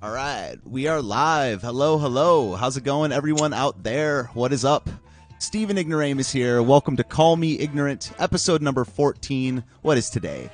All right, we are live. Hello, hello. How's it going, everyone out there? What is up? Stephen Ignoramus here. Welcome to Call Me Ignorant, episode number 14. What is today?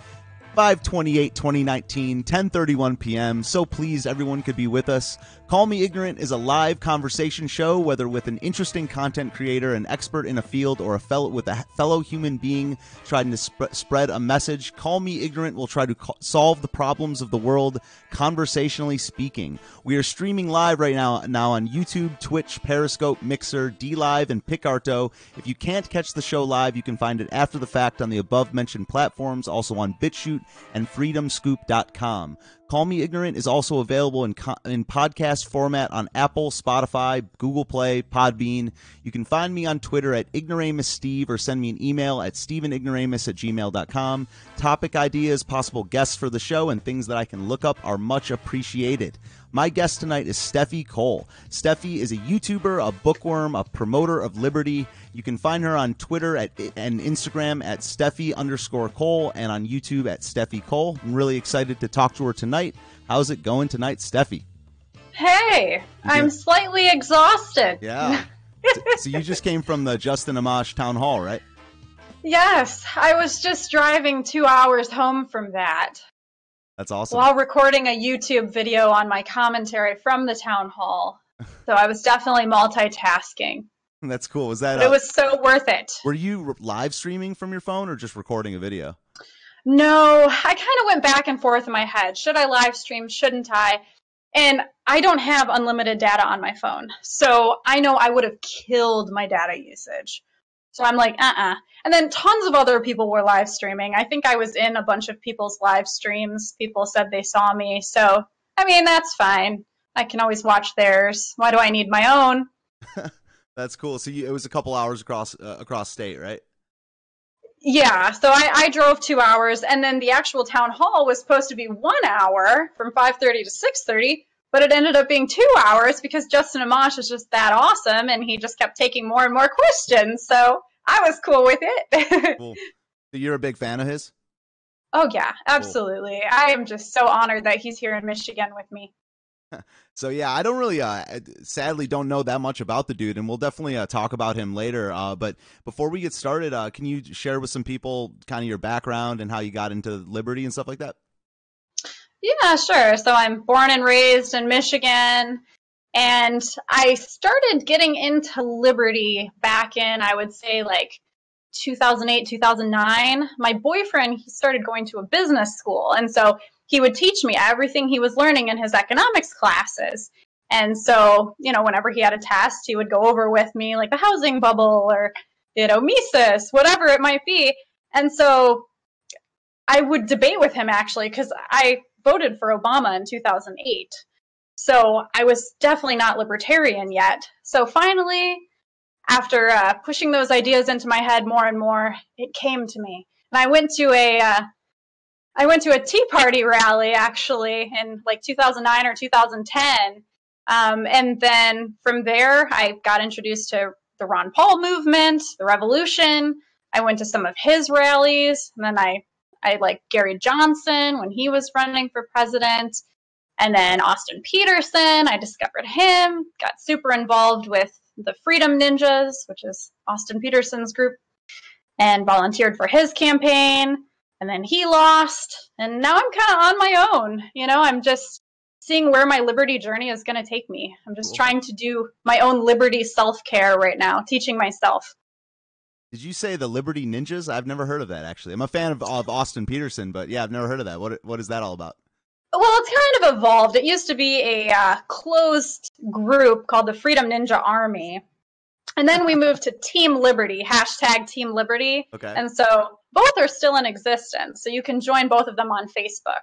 528 2019 1031 p.m so please everyone could be with us. Call me ignorant is a live conversation show whether with an interesting content creator an expert in a field or a fellow with a fellow human being trying to sp- spread a message. Call me ignorant will try to co- solve the problems of the world conversationally speaking. We are streaming live right now now on youtube twitch periscope mixer d live and picarto. If you can't catch the show live you can find it after the fact on the above mentioned platforms also on bitchute and freedomscoop.com. Call Me Ignorant is also available in, co- in podcast format on Apple, Spotify, Google Play, Podbean. You can find me on Twitter at ignoramussteve or send me an email at stephenignoramus at gmail.com. Topic ideas, possible guests for the show, and things that I can look up are much appreciated. My guest tonight is Steffi Cole. Steffi is a YouTuber, a bookworm, a promoter of liberty. You can find her on Twitter at and Instagram at Steffi underscore Cole and on YouTube at Steffi Cole. I'm really excited to talk to her tonight. How's it going tonight, Steffi? Hey, I'm slightly exhausted. Yeah. so you just came from the Justin Amash town hall, right? Yes, I was just driving two hours home from that. That's awesome. While recording a YouTube video on my commentary from the town hall. So I was definitely multitasking. That's cool. Was that? But it uh, was so worth it. Were you live streaming from your phone or just recording a video? No, I kind of went back and forth in my head. Should I live stream? Shouldn't I? And I don't have unlimited data on my phone. So I know I would have killed my data usage. So I'm like, uh uh And then tons of other people were live streaming. I think I was in a bunch of people's live streams. People said they saw me. So, I mean, that's fine. I can always watch theirs. Why do I need my own? that's cool. So you, it was a couple hours across uh, across state, right? Yeah, so I, I drove two hours, and then the actual town hall was supposed to be one hour from 5:30 to 6:30, but it ended up being two hours because Justin Amash is just that awesome, and he just kept taking more and more questions. So I was cool with it. cool. So you're a big fan of his? Oh yeah, absolutely. Cool. I am just so honored that he's here in Michigan with me. So yeah, I don't really, uh, sadly, don't know that much about the dude, and we'll definitely uh, talk about him later. Uh, but before we get started, uh, can you share with some people kind of your background and how you got into liberty and stuff like that? Yeah, sure. So I'm born and raised in Michigan, and I started getting into liberty back in, I would say, like 2008, 2009. My boyfriend, he started going to a business school, and so he would teach me everything he was learning in his economics classes. And so, you know, whenever he had a test, he would go over with me like the housing bubble or, you know, Mises, whatever it might be. And so I would debate with him actually because I voted for Obama in 2008. So I was definitely not libertarian yet. So finally, after uh, pushing those ideas into my head more and more, it came to me. And I went to a uh, I went to a Tea Party rally actually in like 2009 or 2010. Um, and then from there, I got introduced to the Ron Paul movement, the revolution. I went to some of his rallies. And then I, I like Gary Johnson when he was running for president. And then Austin Petersen, I discovered him, got super involved with the Freedom Ninjas, which is Austin Petersen's group, and volunteered for his campaign and then he lost and now i'm kind of on my own you know? I'm just seeing where my liberty journey is going to take me. I'm just cool. trying to do my own liberty self-care right now teaching myself. Did you say the liberty ninjas? I've never heard of that actually. I'm a fan of, of austin petersen but yeah i've never heard of that. What, what is that all about? Well it's kind of evolved. It used to be a uh, closed group called the freedom ninja army and then we moved to Team Liberty, hashtag Team Liberty. Okay. And so both are still in existence. So you can join both of them on Facebook.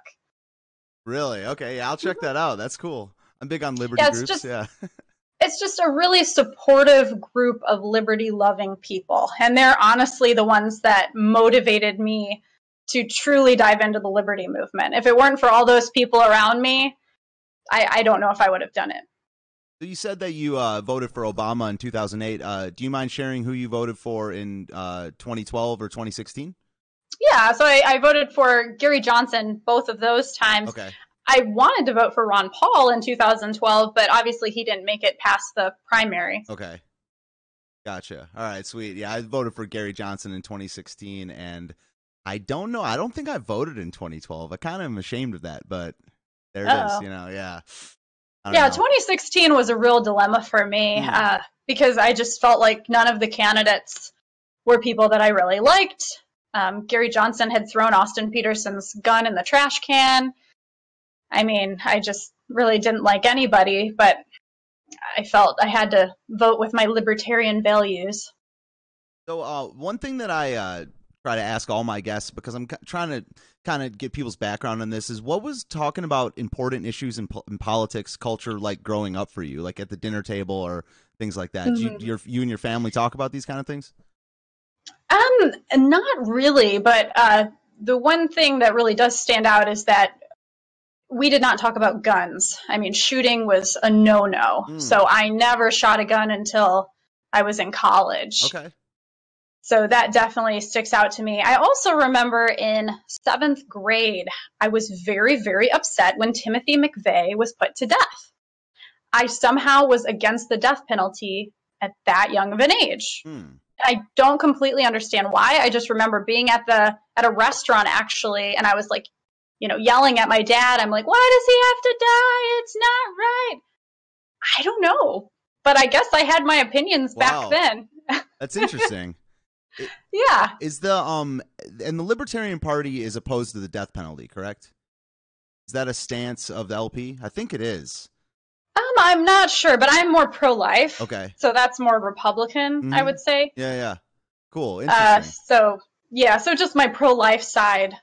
Really? Okay. Yeah, I'll check mm-hmm. that out. That's cool. I'm big on liberty yeah, groups. Just, yeah. it's just a really supportive group of liberty loving people. And they're honestly the ones that motivated me to truly dive into the liberty movement. If it weren't for all those people around me, I, I don't know if I would have done it. So you said that you uh, voted for Obama in 2008. Uh, do you mind sharing who you voted for in uh, 2012 or 2016? Yeah, so I, I, voted for Gary Johnson both of those times. Okay. I I wanted to vote for Ron Paul in 2012, but obviously he didn't make it past the primary. Okay. Gotcha. All right, sweet. Yeah, I voted for Gary Johnson in 2016, and I don't know. I don't think I voted in 2012. I kind of am ashamed of that, but there it Uh-oh. is. You know, yeah. Yeah, know. 2016 was a real dilemma for me Hmm. uh, because I just felt like none of the candidates were people that I really liked. Um, Gary Johnson had thrown Austin Petersen's gun in the trash can. I mean, I just really didn't like anybody, but I felt I had to vote with my libertarian values. So, uh, one thing that I uh, try to ask all my guests because I'm trying to kind of get people's background on this is what was talking about important issues in, po- in politics, culture, like growing up for you, like at the dinner table or things like that. Do you, your, you and your family talk about these kind of things? Um, not really, but uh, the one thing that really does stand out is that we did not talk about guns. I mean, shooting was a no-no. Mm. So I never shot a gun until I was in college. Okay. So that definitely sticks out to me. I also remember in seventh grade, I was very, very upset when Timothy McVeigh was put to death. I somehow was against the death penalty at that young of an age. Hmm. I don't completely understand why. I just remember being at the at a restaurant actually, and I was like, you know, yelling at my dad. I'm like, why does he have to die? It's not right. I don't know, but I guess I had my opinions Wow. back then. That's interesting. Yeah. is the um and the Libertarian Party is opposed to the death penalty, correct? Is that a stance of the LP? I think it is. Um, I'm not sure, but I'm more pro-life. Okay. So that's more Republican, I Mhm. would say. Yeah, yeah. Cool. Uh, so yeah, so just my pro-life side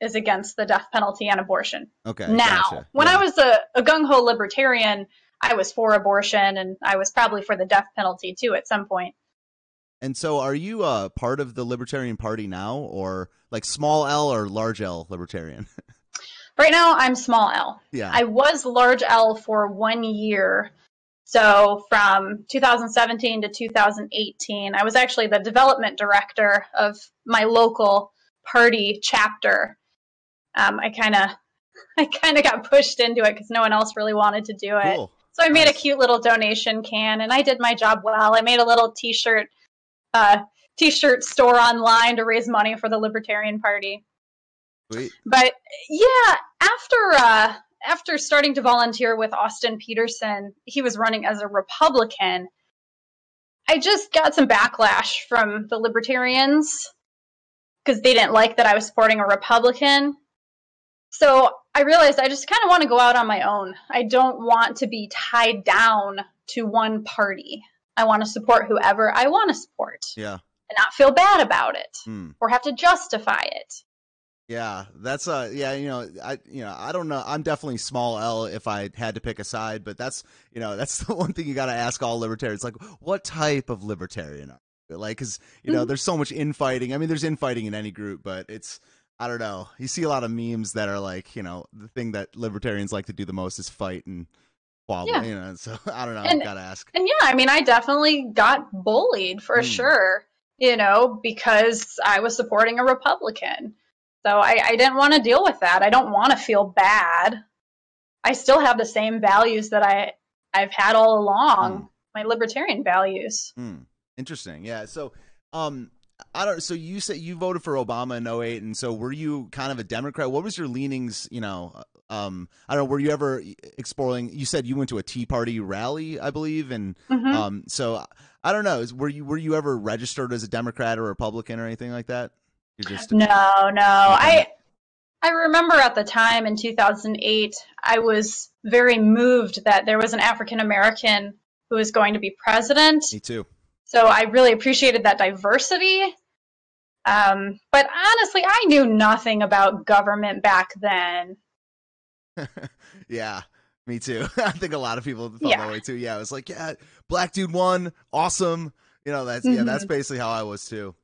is against the death penalty and abortion. okay. now. gotcha. When Yeah. I was a, a gung ho libertarian, I was for abortion and I was probably for the death penalty too at some point. And so, are you uh, part of the Libertarian Party now, or like small L or large L Libertarian? Right now, I'm small L. yeah. I was large L for one year. So from 2017 to 2018, I was actually the development director of my local party chapter. Um, I kind of, I kind of got pushed into it because no one else really wanted to do it. cool. So I made Nice. a cute little donation can, and I did my job well. I made a little T-shirt, uh, T-shirt store online to raise money for the Libertarian Party. Sweet. But yeah, after uh, after starting to volunteer with Austin Petersen, he was running as a Republican. I just got some backlash from the Libertarians because they didn't like that I was supporting a Republican. So I realized I just kind of want to go out on my own. I don't want to be tied down to one party. I want to support whoever I want to support Yeah. and not feel bad about it Hmm. or have to justify it. Yeah, that's uh yeah, you know, I you know, I don't know. I'm definitely small L if I had to pick a side, but that's, you know, that's the one thing you got to ask all libertarians like what type of libertarian are you? Like cuz you know, Mhm. there's so much infighting. I mean, there's infighting in any group, but it's I don't know. You see a lot of memes that are like, you know, the thing that libertarians like to do the most is fight and Yeah. you know. So I don't know, And- got to ask. And yeah, I mean, I definitely got bullied for Hmm. sure, you know, because I was supporting a Republican. So I, I didn't want to deal with that. I don't want to feel bad. I still have the same values that I, I've had all along, Hmm. my libertarian values. Hmm. Interesting. Yeah. So, um, I don't. So you said you voted for Obama in 08, and so were you kind of a Democrat? What was your leanings? You know, um, I don't know. Were you ever exploring? You said you went to a Tea Party rally, I believe, and Mhm. um, so I don't know. Is- Were you were you ever registered as a Democrat or Republican or anything like that? You're just No, no. I I remember at the time in 2008, I was very moved that there was an African American who was going to be president. me too. So I really appreciated that diversity. Um, but honestly, I knew nothing about government back then. yeah, me too. I think a lot of people felt Yeah. that way too. Yeah, it was like, yeah, black dude won, awesome. You know, that's yeah, that's basically how I was too.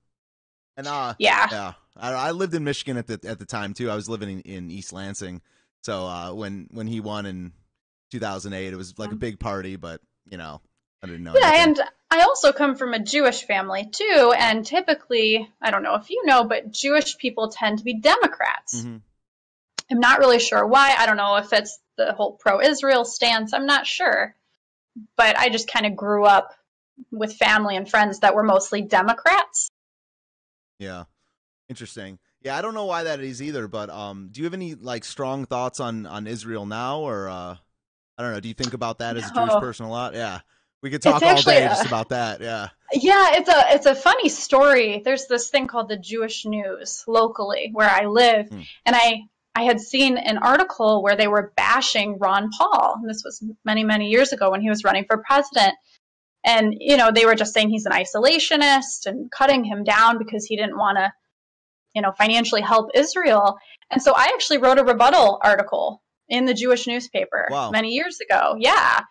And uh, Yeah. yeah, I, I lived in Michigan at the at the time too. I was living in, in East Lansing, so uh, when when he won in 2008, it was like a big party, but you know, I didn't know. Yeah, anything. and I also come from a Jewish family too, and typically, I don't know if you know, but Jewish people tend to be Democrats. Mhm. I'm not really sure why. I don't know if it's the whole pro Israel stance. I'm not sure. But I just kind of grew up with family and friends that were mostly Democrats. Yeah. Interesting. Yeah, I don't know why that is either, but um do you have any like strong thoughts on on Israel now or uh I don't know, do you think about that as a Jewish person a lot? Yeah. We could talk all day a- just about that. Yeah. Yeah, it's a it's a funny story. There's this thing called the Jewish News locally where I live, Hmm. and I I had seen an article where they were bashing Ron Paul. And this was many many years ago when he was running for president. And you know, they were just saying he's an isolationist and cutting him down because he didn't want to you know, financially help Israel. And so I actually wrote a rebuttal article in the Jewish newspaper Wow. many years ago. Yeah.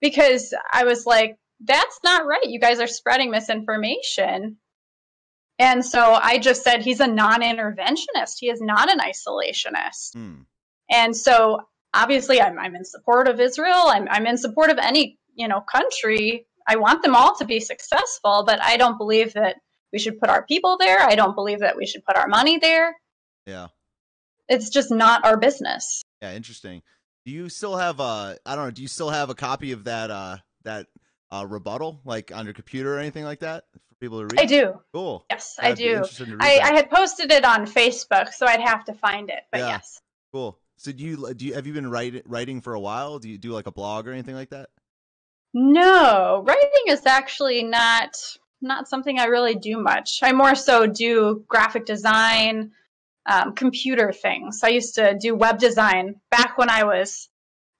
Because I was like, that's not right. You guys are spreading misinformation. And so I just said he's a non interventionist. He is not an isolationist. Hmm. And so obviously I'm, I'm in support of Israel. I'm, I'm in support of any, you know, country. I want them all to be successful, but I don't believe that we should put our people there. I don't believe that we should put our money there. Yeah. It's just not our business. Yeah, interesting. Do you still have a I don't know, do you still have a copy of that uh that uh rebuttal like on your computer or anything like that people to read? I do. Cool. Yes, I I'd be do. interested to read I. I had posted it on Facebook, so I'd have to find it. But Yeah. yes. Cool. So do you do you have you been writing writing for a while? Do you do like a blog or anything like that? No, writing is actually not not something I really do much. I more so do graphic design, um, computer things. I used to do web design back when I was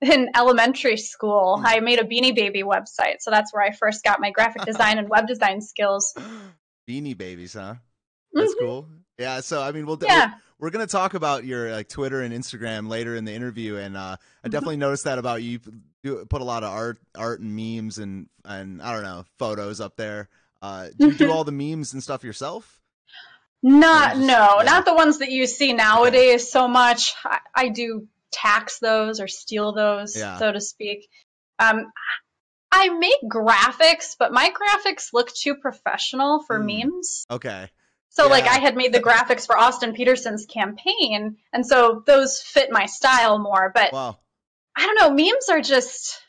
in elementary school. Hmm. I made a Beanie Baby website, so that's where I first got my graphic design and web design skills. Beanie babies, huh? That's Mhm. cool. Yeah, so I mean we'll Yeah. we're gonna talk about your like Twitter and Instagram later in the interview, and uh, I Mhm. definitely noticed that about you. You put a lot of art, art and memes, and and I don't know photos up there. Uh, do you do Mhm. all the memes and stuff yourself? Not just- no, yeah. not the ones that you see nowadays so much. I, I do tax those or steal those, Yeah. so to speak. Um, I make graphics, but my graphics look too professional for Hmm. memes. Okay. So like I had made the graphics for Austin Petersen's campaign, and so those fit my style more. But Wow. I don't know, memes are just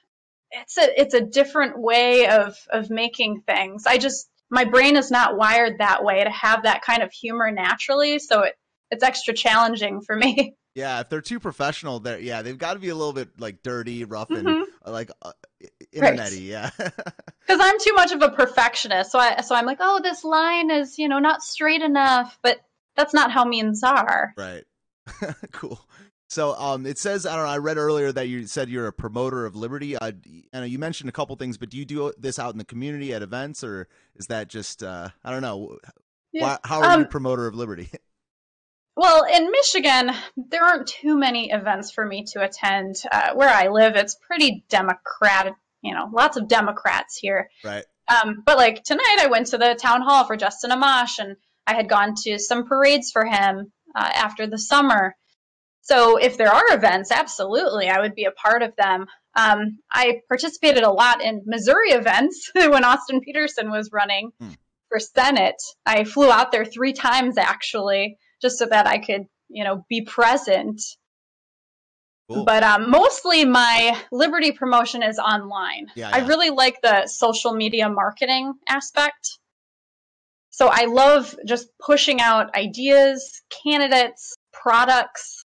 it's a it's a different way of of making things. I just my brain is not wired that way to have that kind of humor naturally, so it it's extra challenging for me. Yeah, if they're too professional, they're yeah, they've got to be a little bit like dirty, rough, and Mhm. uh, like uh, i- Right. Yeah. Because I'm too much of a perfectionist, so I so I'm like, oh, this line is you know not straight enough, but that's not how memes are. Right. cool. So um, it says I don't know. I read earlier that you said you're a promoter of liberty. I, I know you mentioned a couple things, but do you do this out in the community at events, or is that just uh, I don't know? Why, how are you a Um, promoter of liberty? Well, in Michigan, there aren't too many events for me to attend. Uh, where I live, it's pretty democratic. You know, lots of Democrats here. right. Um, but like tonight, I went to the town hall for Justin Amash, and I had gone to some parades for him uh, after the summer. So if there are events, absolutely, I would be a part of them. Um, I participated a lot in Missouri events when Austin Petersen was running Hmm. for Senate. I flew out there three times actually, just so that I could, you know, be present. Cool. But um, mostly my Liberty promotion is online. Yeah, I really like the social media marketing aspect. So I love just pushing out ideas, candidates, products.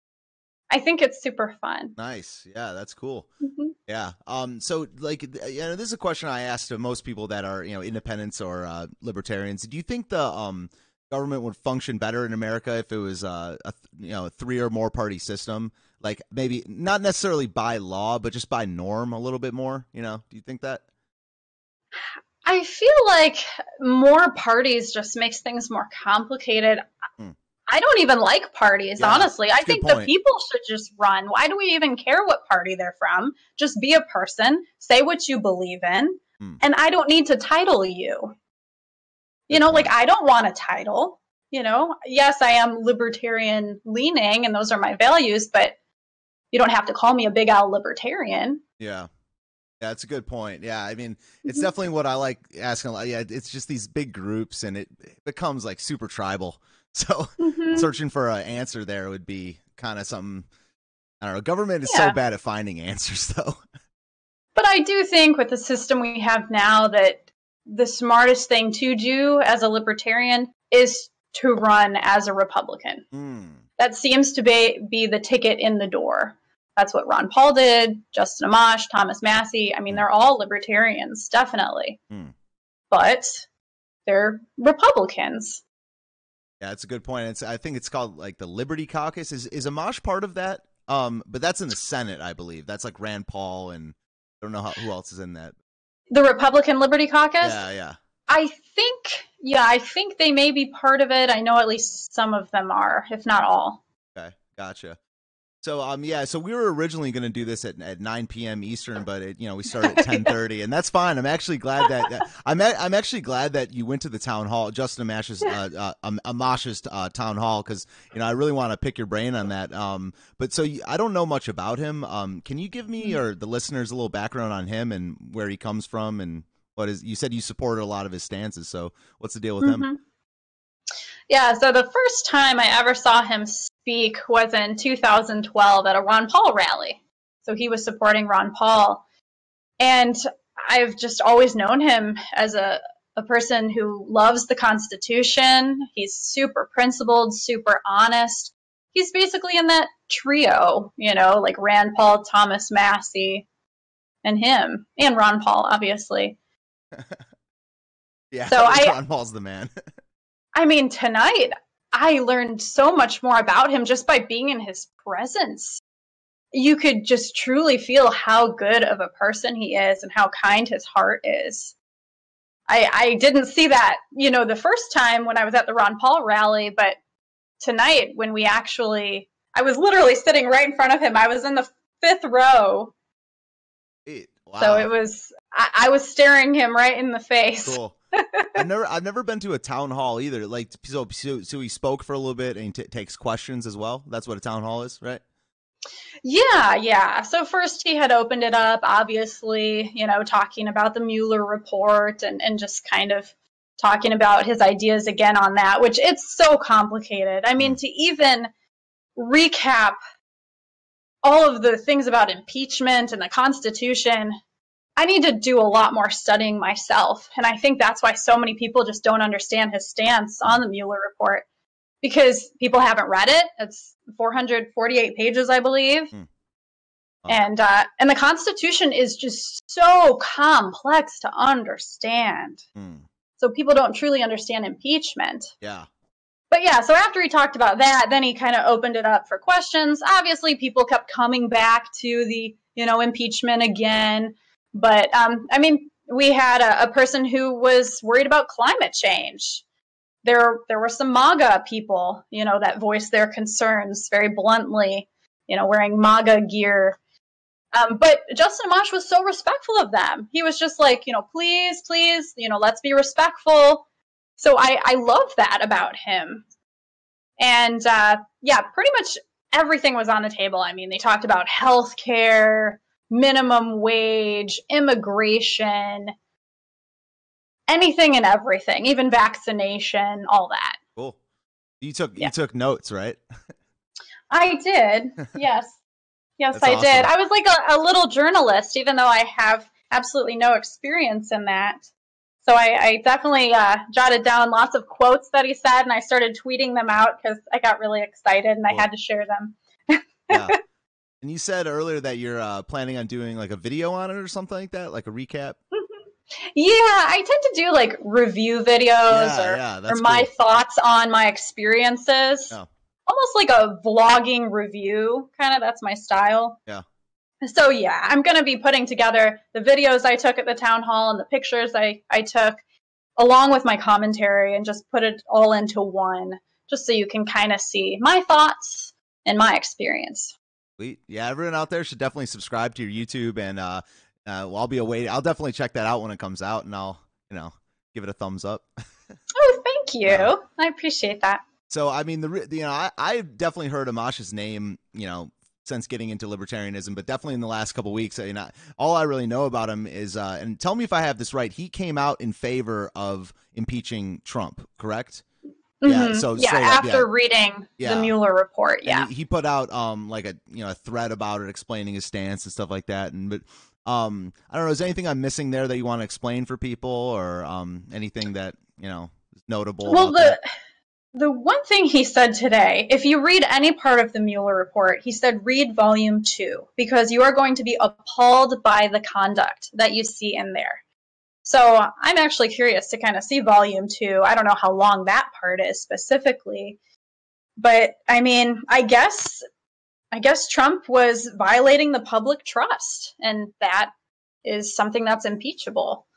I think it's super fun. Nice. Yeah, that's cool. Mhm. Yeah. Um. So, like, you know, this is a question I asked to most people that are, you know, independents or uh, libertarians. Do you think the um government would function better in America if it was uh, a you know a three or more party system? Like maybe not necessarily by law, but just by norm a little bit more. You know? Do you think that? I feel like more parties just makes things more complicated. Hmm. I don't even like parties, Yeah, honestly. I that's a good think the people should just run. Why do we even care what party they're from? Just be a person, say what you believe in, Hmm. and I don't need to title you. You know, like I don't want a title. You know, yes, I am libertarian leaning and those are my values, but you don't have to call me a big owl libertarian. Yeah. Yeah, that's a good point. Yeah, I mean, it's Mhm. definitely what I like asking. a lot. Yeah, it's just these big groups, and it becomes like super tribal. So Mhm. searching for an answer there would be kind of something. I don't know. Government is Yeah. so bad at finding answers, though. But I do think with the system we have now that the smartest thing to do as a libertarian is to run as a Republican. Hmm. That seems to be, be the ticket in the door. That's what Ron Paul did, Justin Amash, Thomas Massie. I mean, they're all libertarians, definitely. Hmm. But they're Republicans. Yeah, it's a good point. It's I think it's called like the Liberty Caucus. Is is Amash part of that? Um, but that's in the Senate, I believe. That's like Rand Paul and I don't know how, who else is in that. The Republican Liberty Caucus? Yeah, yeah. I think, yeah, I think they may be part of it. I know at least some of them are, if not all. Okay, gotcha. So um yeah, so we were originally going to do this at, at 9 p.m. Eastern, but it, you know we started at 10:30, and that's fine. I'm actually glad that, that I'm a- I'm actually glad that you went to the town hall, Justin Amash's uh, uh, um, Amash's uh, town hall, because you know I really want to pick your brain on that. Um, but so you, I don't know much about him. Um, can you give me or the listeners a little background on him and where he comes from and what is? You said you supported a lot of his stances, so what's the deal with him? Yeah, so the first time I ever saw him speak was in 2012 at a Ron Paul rally. So he was supporting Ron Paul. And I've just always known him as a, a person who loves the Constitution. He's super principled, super honest. He's basically in that trio, you know, like Rand Paul, Thomas Massie, and him, and Ron Paul, obviously. Yeah, So I- Ron Paul's the man. I mean, tonight I learned so much more about him just by being in his presence. You could just truly feel how good of a person he is and how kind his heart is. I, I didn't see that, you know, the first time when I was at the Ron Paul rally, but tonight when we actually, I was literally sitting right in front of him. I was in the fifth row. It- wow. So it was, I, I was staring him right in the face. Cool. I've never I've never been to a town hall either. Like so so, so he spoke for a little bit and he t- takes questions as well. That's what a town hall is, right? Yeah, yeah. So first he had opened it up, obviously, you know, talking about the Mueller report and, and just kind of talking about his ideas again on that, which it's so complicated. I mean, mm. to even recap all of the things about impeachment and the Constitution, I need to do a lot more studying myself. And I think that's why so many people just don't understand his stance on the Mueller report because people haven't read it. It's 448 pages, I believe. Hmm. Oh. And uh, and the Constitution is just so complex to understand. Hmm. So people don't truly understand impeachment. Yeah. But yeah, so after he talked about that, then he kind of opened it up for questions. Obviously, people kept coming back to the, you know, impeachment again. But um, I mean, we had a, a person who was worried about climate change. There, there were some MAGA people, you know, that voiced their concerns very bluntly, you know, wearing MAGA gear. Um, but Justin Amash was so respectful of them. He was just like, you know, please, please, you know, let's be respectful. So I, I love that about him. And uh, yeah, pretty much everything was on the table. I mean, they talked about healthcare, minimum wage, immigration, anything and everything, even vaccination, all that. Cool. You took Yeah. you took notes, right? I did. Yes. Yes, That's I did. I was like a, a little journalist, even though I have absolutely no experience in that. So I, I definitely uh, jotted down lots of quotes that he said, and I started tweeting them out because I got really excited and Cool. I had to share them. Yeah. and you said earlier that you're uh, planning on doing like a video on it or something like that, like a recap. Yeah, I tend to do like review videos yeah, or, yeah, or that's my cool. thoughts on my experiences. Oh. Almost like a vlogging review, kind of. That's my style. Yeah. So, yeah, I'm going to be putting together the videos I took at the town hall and the pictures I, I took, along with my commentary, and just put it all into one, just so you can kind of see my thoughts and my experience. Sweet. Yeah, everyone out there should definitely subscribe to your YouTube, and uh, uh, I'll be awaiting. I'll definitely check that out when it comes out, and I'll you know give it a thumbs up. Oh, thank you. Yeah. I appreciate that. So I mean, the you know, I I've definitely heard Amash's name, you know, since getting into libertarianism, but definitely in the last couple weeks. You know, all I really know about him is, uh, and tell me if I have this right. He came out in favor of impeaching Trump, correct? Yeah, Mhm. so yeah, after yeah. reading Yeah. the Mueller report, yeah. he, he put out um like a you know a thread about it, explaining his stance and stuff like that. And but um I don't know, is there anything I'm missing there that you want to explain for people, or um anything that you know is notable? Well, the that? the one thing he said today, if you read any part of the Mueller report, he said read volume two because you are going to be appalled by the conduct that you see in there. So I'm actually curious to kind of see volume two. I don't know how long that part is specifically, but I mean, I guess I guess Trump was violating the public trust, and that is something that's impeachable.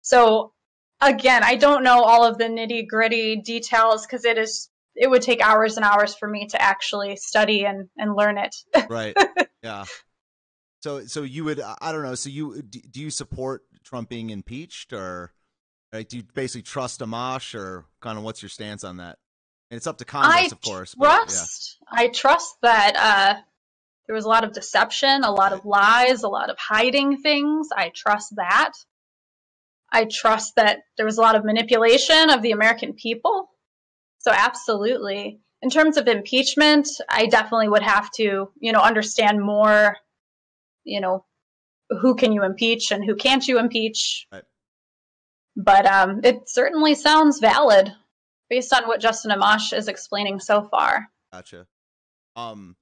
So again, I don't know all of the nitty gritty details because it is it would take hours and hours for me to actually study and, and learn it. right? Yeah. So so you would I don't know. So you do you support Trump being impeached, or like do you basically trust Amash, or kind of what's your stance on that? And it's up to Congress, I of course. but, yeah. trust I trust that uh, there was a lot of deception, a lot of lies, a lot of hiding things. I trust that. I trust that there was a lot of manipulation of the American people. So absolutely. In terms of impeachment, I definitely would have to, you know, understand more, you know, who can you impeach and who can't you impeach. Right. But um, it certainly sounds valid based on what Justin Amash is explaining so far. Gotcha. Um,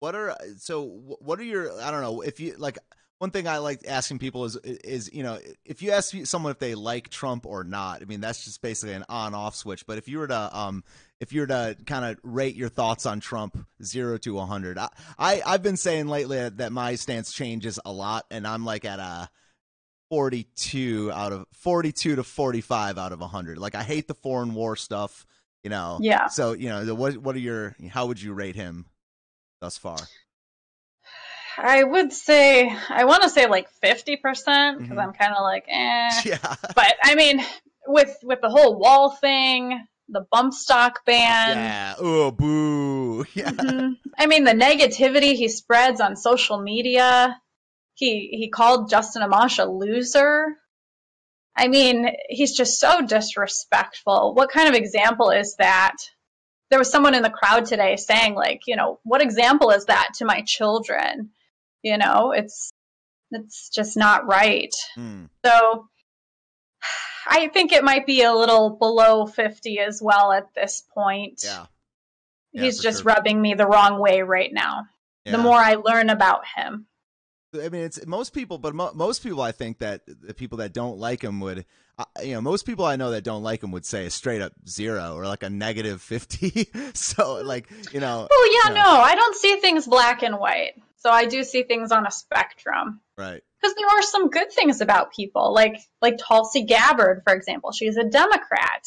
what are so? What are your? I don't know if you like. One thing I like asking people is is you know if you ask someone if they like Trump or not. I mean that's just basically an on off switch. But if you were to um if you were to kind of rate your thoughts on Trump zero to one hundred, I, I I've been saying lately that my stance changes a lot, and I'm like at a 42 out of 42 to 45 out of 100 like i hate the foreign war stuff you know Yeah. so you know what what are your how would you rate him thus far I would say I want to say like fifty percent because Mhm. I'm kind of like eh. yeah But I mean, with with the whole wall thing, the bump stock ban. yeah oh boo yeah mhm. I mean, the negativity he spreads on social media. He he called Justin Amash a loser. I mean, he's just so disrespectful. What kind of example is that? There was someone in the crowd today saying, like, you know, what example is that to my children? You know, it's it's just not right. Hmm. So I think it might be a little below 50 as well at this point. yeah Yeah, He's just sure. rubbing me the wrong way right now. yeah. The more I learn about him. I mean, it's most people, but mo- most people, I think that the people that don't like him would, uh, you know, most people I know that don't like him would say a straight up zero or like a negative fifty. so, like, you know, Oh, yeah, Yeah. no, I don't see things black and white. So I do see things on a spectrum. right? Because there are some good things about people, like like Tulsi Gabbard, for example. She's a Democrat.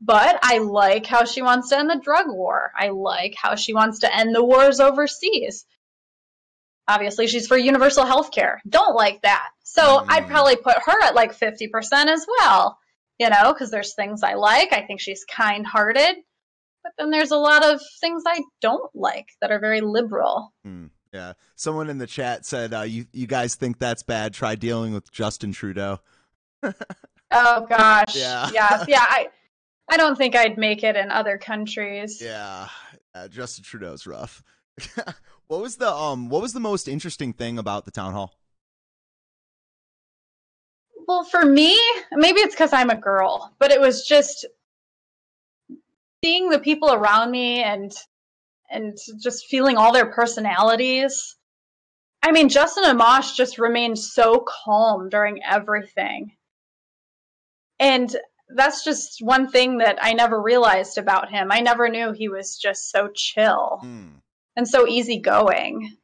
But I like how she wants to end the drug war. I like how she wants to end the wars overseas. Obviously, she's for universal health care. Don't like that. So Mm. I'd probably put her at like 50% as well, you know, because there's things I like. I think she's kind hearted. But then there's a lot of things I don't like that are very liberal. Hmm. Yeah. Someone in the chat said, uh, "You you guys think that's bad? Try dealing with Justin Trudeau." Oh gosh. Yeah. Yeah. Yeah. I I don't think I'd make it in other countries. Yeah, uh, Justin Trudeau's rough. what was the um? What was the most interesting thing about the town hall? Well, for me, maybe it's because I'm a girl, but it was just seeing the people around me and and just feeling all their personalities. I mean, Justin Amash just remained so calm during everything. And that's just one thing that I never realized about him. I never knew he was just so chill Hmm. and so easygoing.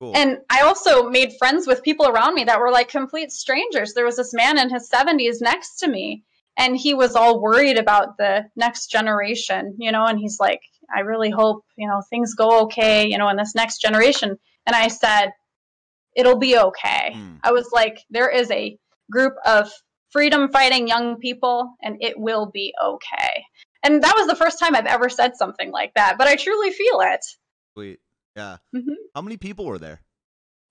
Cool. And I also made friends with people around me that were like complete strangers. There was this man in his 70s next to me, and he was all worried about the next generation, you know, and he's like, I really hope, you know, things go okay, you know, in this next generation. And I said, it'll be okay. Hmm. I was like, there is a group of freedom fighting young people, and it will be okay. And that was the first time I've ever said something like that, but I truly feel it. Sweet. Yeah. Mhm. How many people were there?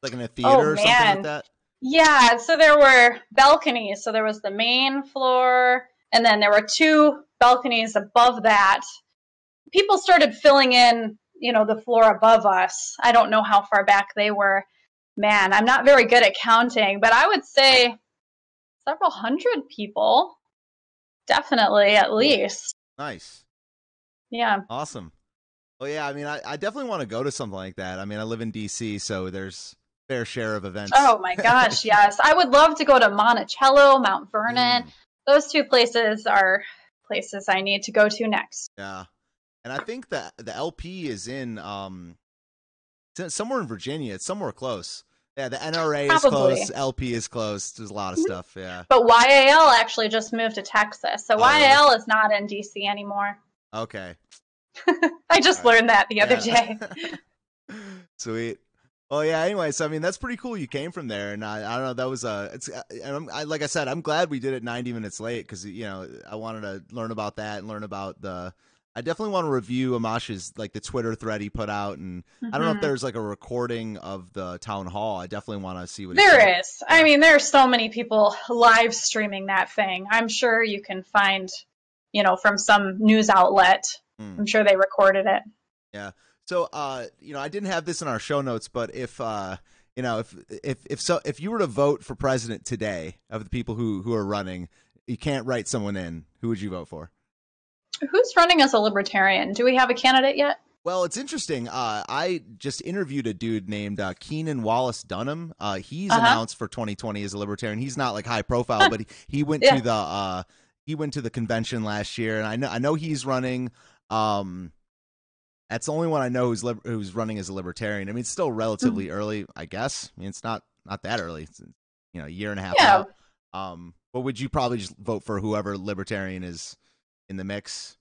Like in a theater or something like that? Yeah, so there were balconies. So there was the main floor, and then there were two balconies above that, people started filling in, you know, the floor above us. I don't know how far back they were. Man, I'm not very good at counting, but I would say several hundred people. Definitely, at least. Nice. Yeah. Awesome. Well, yeah, I mean, I, I definitely want to go to something like that. I mean, I live in DC, so there's fair share of events. Oh my gosh, yes. I would love to go to Monticello, Mount Vernon. Mm, Those two places are places I need to go to next. yeah, and I think that the LP is in um somewhere in Virginia. It's somewhere close. Yeah, the NRA is close. LP is close. There's a lot of stuff. Yeah. But YAL actually just moved to Texas. So Oh, really? YAL is not in DC anymore. Okay. I just right. learned that the other Yeah. day. Sweet. Well, yeah. Anyway, so I mean, that's pretty cool. You came from there, and I, I don't know. That was a. it's. uh, And I'm, I, like I said, I'm glad we did it 90 minutes late because you know I wanted to learn about that and learn about the. I definitely want to review Amash's like the Twitter thread he put out, and I don't know if Mhm. there's like a recording of the town hall. I definitely want to see what. There is. I mean, there are so many people live streaming that thing. I'm sure you can find, you know, from some news outlet. Hmm. I'm sure they recorded it. Yeah. So, uh, you know, I didn't have this in our show notes, but if, uh, you know, if if if so, if you were to vote for president today, of the people who who are running, you can't write someone in. Who would you vote for? Who's running as a libertarian? Do we have a candidate yet? Well, it's interesting. Uh, I just interviewed a dude named uh, Keenan Wallace Dunham. Uh, he's Uh-huh. announced for 2020 as a libertarian. He's not like high profile, but he, he went Yeah. to the uh, he went to the convention last year, and I know I know he's running. Um, that's the only one I know who's lib- who's running as a libertarian. I mean, it's still relatively Mm-hmm. early, I guess. I mean, it's not not that early. It's you know a year and a half Yeah. out. Um, but would you probably just vote for whoever libertarian is in the mix?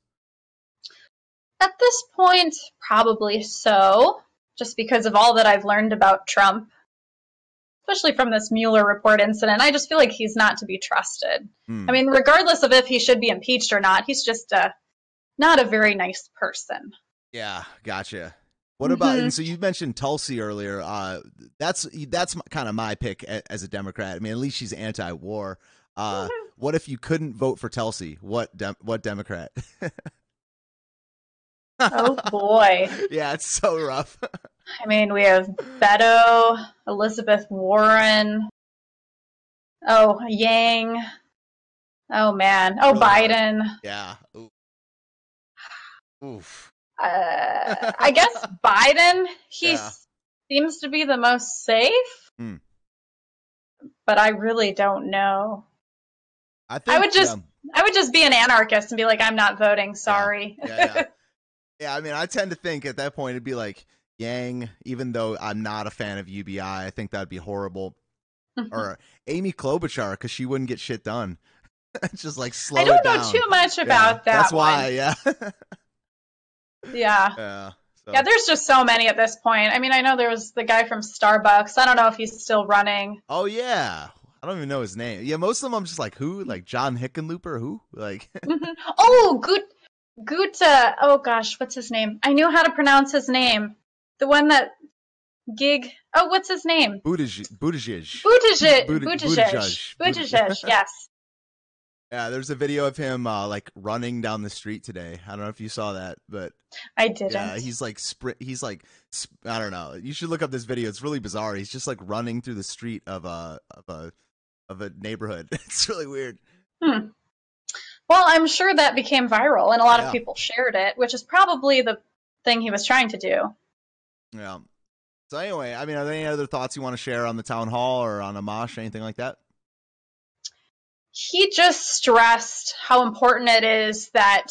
At this point, probably so, just because of all that I've learned about Trump, especially from this Mueller report incident. I just feel like he's not to be trusted. Hmm. I mean, regardless of if he should be impeached or not, he's just a not a very nice person. Yeah, gotcha. What about Mhm. and so you mentioned Tulsi earlier? Uh, that's that's kind of my pick as a Democrat. I mean, at least she's anti-war. Uh, what if you couldn't vote for Tulsi? What dem- what Democrat? Oh boy. yeah, it's so rough. I mean, we have Beto, Elizabeth Warren, oh, Yang. Oh man. Oh, Really. Biden. yeah. Ooh. Oof. Uh, I guess Biden, he Yeah. seems to be the most safe. Hmm. But I really don't know. I think would just- yeah. I would just be an anarchist and be like, I'm not voting. Sorry. yeah, yeah. Yeah, I mean, I tend to think at that point it'd be like Yang, even though I'm not a fan of UBI, I think that'd be horrible. Mm-hmm. Or Amy Klobuchar, because she wouldn't get shit done. It's just like slow I don't know too much Yeah, about that. That's one. why, yeah. Yeah. yeah. So, Yeah, there's just so many at this point. I mean, I know there was the guy from Starbucks. I don't know if he's still running. oh yeah. I don't even know his name. Yeah, most of them I'm just like who? Like John Hickenlooper? Who? Like Mhm. oh, Gut, Guta. Oh gosh, what's his name? I knew how to pronounce his name. The one that gig. Oh, what's his name? Buttigieg. Buttigieg. Buttigieg. Buttig- Buttigieg. Buttigieg. Buttigieg. Yes, Yeah, there's a video of him uh, like running down the street today. I don't know if you saw that, but I didn't. Yeah, he's like sprint. He's like sp- I don't know. You should look up this video. It's really bizarre. He's just like running through the street of a of a of a neighborhood. It's really weird. Hmm. Well, I'm sure that became viral, and a lot Yeah. of people shared it, which is probably the thing he was trying to do. Yeah. So anyway, I mean, are there any other thoughts you want to share on the town hall or on Amash, anything like that? he just stressed how important it is that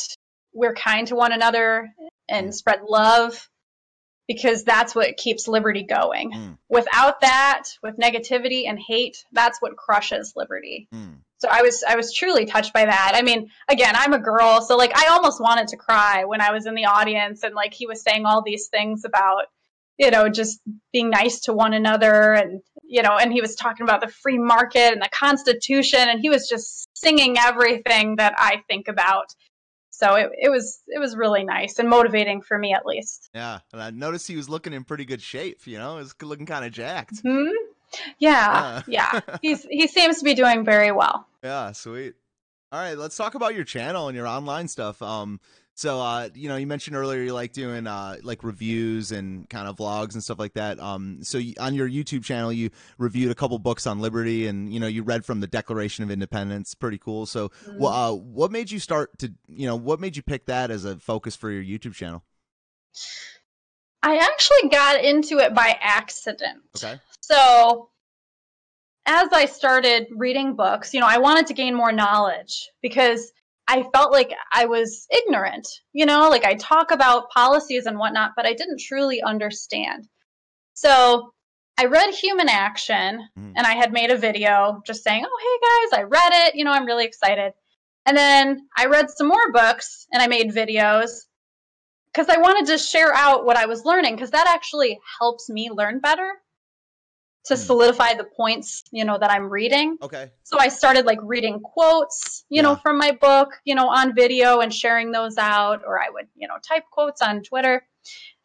we're kind to one another and spread love because that's what keeps liberty going. Mm. Without that, with negativity and hate, that's what crushes liberty. Hmm. So I was I was truly touched by that. I mean, again, I'm a girl, so like I almost wanted to cry when I was in the audience and like he was saying all these things about you know just being nice to one another and you know and he was talking about the free market and the constitution and he was just singing everything that I think about. So it, it was it was really nice and motivating for me at least. Yeah, and I noticed he was looking in pretty good shape. You know, he was looking kind of jacked. Hmm? Yeah, yeah. He's he seems to be doing very well. Yeah, sweet. All right, let's talk about your channel and your online stuff. Um, so uh, you know, you mentioned earlier you like doing uh, like reviews and kind of vlogs and stuff like that. Um, so you, on your YouTube channel, you reviewed a couple books on liberty, and you know, you read from the Declaration of Independence. Pretty cool. So, Mhm. well, uh, what made you start to, you know, what made you pick that as a focus for your YouTube channel? I actually got into it by accident. Okay. So, as I started reading books, you know, I wanted to gain more knowledge because I felt like I was ignorant. You know, like I talk about policies and whatnot, but I didn't truly understand. So, I read Human Action Mhm. and I had made a video just saying, oh, hey guys, I read it. You know, I'm really excited. And then I read some more books and I made videos because I wanted to share out what I was learning because that actually helps me learn better to Hmm. solidify the points, you know, that I'm reading. Okay. So I started like reading quotes, you know, from my book, you know, on video and sharing those out, or I would, you know, type quotes on Twitter.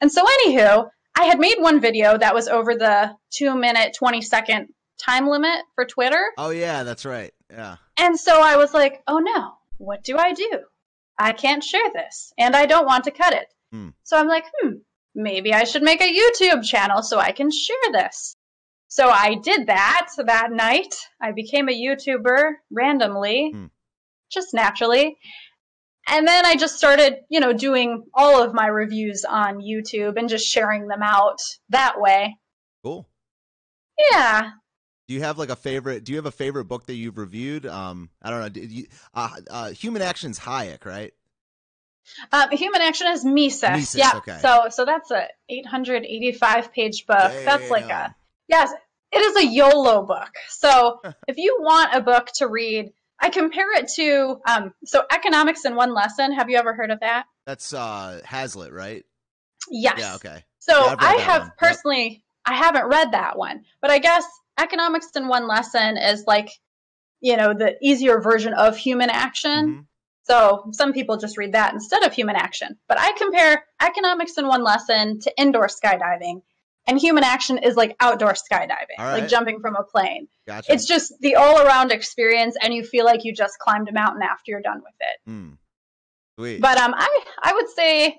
And so, anywho, I had made one video that was over the two minute, 20 second time limit for Twitter. Oh yeah, that's right. Yeah. And so I was like, oh no, what do I do? I can't share this and I don't want to cut it. Hmm. So I'm like, hmm, maybe I should make a YouTube channel so I can share this. So I did that that night. I became a YouTuber randomly, Hmm. just naturally. And then I just started, you know, doing all of my reviews on YouTube and just sharing them out that way. Cool. Yeah. Do you have like a favorite? Do you have a favorite book that you've reviewed? Um, I don't know. Did you, uh, uh, Human Action's Hayek, right? Um, Human Action is Mises. Mises, yeah. okay. So so that's a 885 page book. That's like a yes. It is a YOLO book. So if you want a book to read, I compare it to um, so economics in one lesson. Have you ever heard of that? That's uh Hazlitt, right? Yes. Yeah. Okay. So Yeah, I have one. Yep. personally, I haven't read that one, but I guess economics in one lesson is like, you know, the easier version of human action. Mhm. So some people just read that instead of human action. But I compare economics in one lesson to indoor skydiving, and human action is like outdoor skydiving, right. like jumping from a plane. Gotcha. It's just the all around experience, and you feel like you just climbed a mountain after you're done with it. Hmm. Sweet. But um, I I would say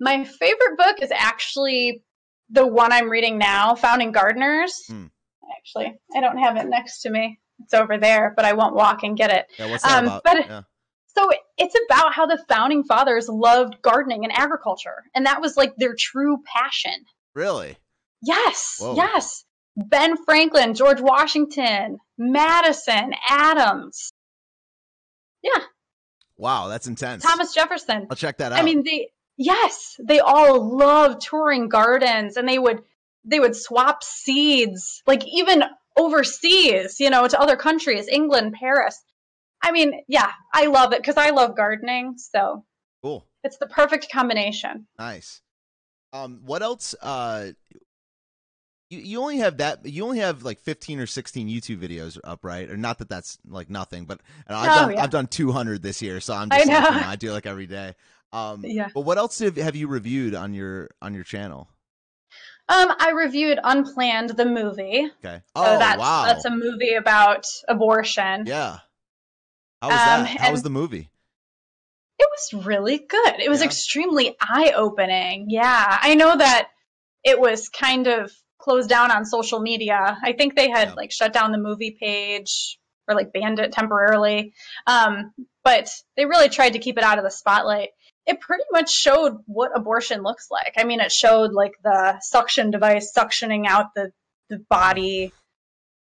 my favorite book is actually the one I'm reading now, Founding Gardeners. Hmm. Actually, I don't have it next to me. It's over there, but I won't walk and get it. yeah. What's that um, about? but- yeah. So it's about how the founding fathers loved gardening and agriculture, and that was like their true passion. Really? Yes, Whoa. yes. Ben Franklin, George Washington, Madison, Adams, Yeah. Wow, that's intense. Thomas Jefferson. I'll check that out. I mean, they yes, they all loved touring gardens, and they would they would swap seeds, like even overseas, you know, to other countries, England, Paris. I mean, yeah, I love it because I love gardening, so cool. it's the perfect combination. Nice. Um, what else? Uh, you you only have that. You only have like fifteen or sixteen YouTube videos up, right? Or not that that's like nothing, but and I've Oh, done yeah. I've done two hundred this year, so I'm I just like, know. you know, I do like every day. Um, Yeah. But what else have, have you reviewed on your on your channel? Um, I reviewed Unplanned, the movie. Okay. So Oh that's wow. that's a movie about abortion. yeah. How was Um, that? How was the movie? It was really good. It was Yeah? extremely eye opening. Yeah. I know that it was kind of closed down on social media. I think they had Yeah. like shut down the movie page or like banned it temporarily. Um, but they really tried to keep it out of the spotlight. It pretty much showed what abortion looks like. I mean, it showed like the suction device suctioning out the, the body,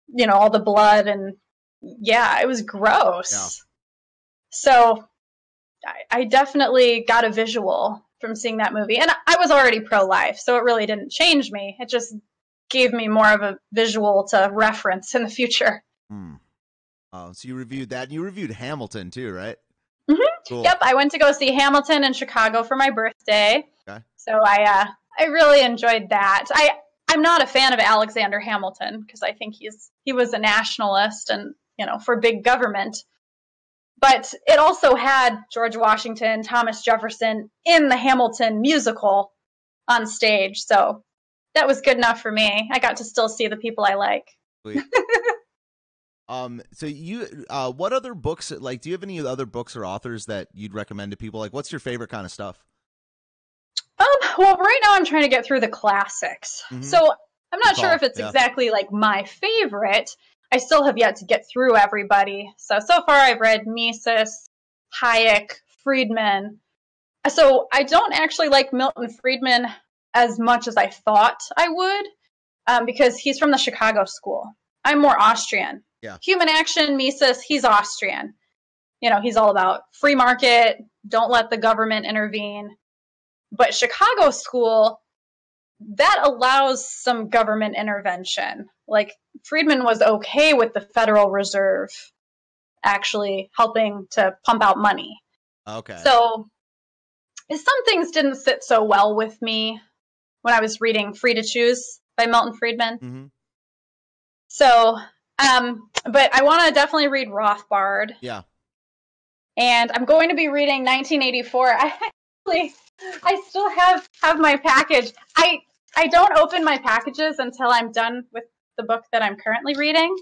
you know, all the blood and yeah, it was gross. Yeah. So I, I definitely got a visual from seeing that movie. And I was already pro life, so it really didn't change me. It just gave me more of a visual to reference in the future. Hmm. Oh, so you reviewed that. You reviewed Hamilton too, right? Mhm. Cool. Yep, I went to go see Hamilton in Chicago for my birthday. Okay. So I uh, I really enjoyed that. I I'm not a fan of Alexander Hamilton because I think he's he was a nationalist and you know for big government. But it also had George Washington, Thomas Jefferson in the Hamilton musical on stage. So that was good enough for me. I got to still see the people I like. Um, so you, uh, what other books? Like, do you have any other books or authors that you'd recommend to people? Like, what's your favorite kind of stuff? Um, well, right now I'm trying to get through the classics. Mhm. So I'm not Good sure call, if it's yeah. exactly like my favorite. I still have yet to get through everybody. So, so far I've read Mises, Hayek, Friedman. So I don't actually like Milton Friedman as much as I thought I would um, because he's from the Chicago school. I'm more Austrian. Yeah. Human action, Mises, he's Austrian. You know, he's all about free market, don't let the government intervene. But Chicago school, that allows some government intervention. Like Friedman was okay with the Federal Reserve actually helping to pump out money. Okay. So some things didn't sit so well with me when I was reading Free to Choose by Milton Friedman. hmm So, um, but I want to definitely read Rothbard, Yeah. and I'm going to be reading 1984. I actually, I still have have my package. I I don't open my packages until I'm done with the book that I'm currently reading.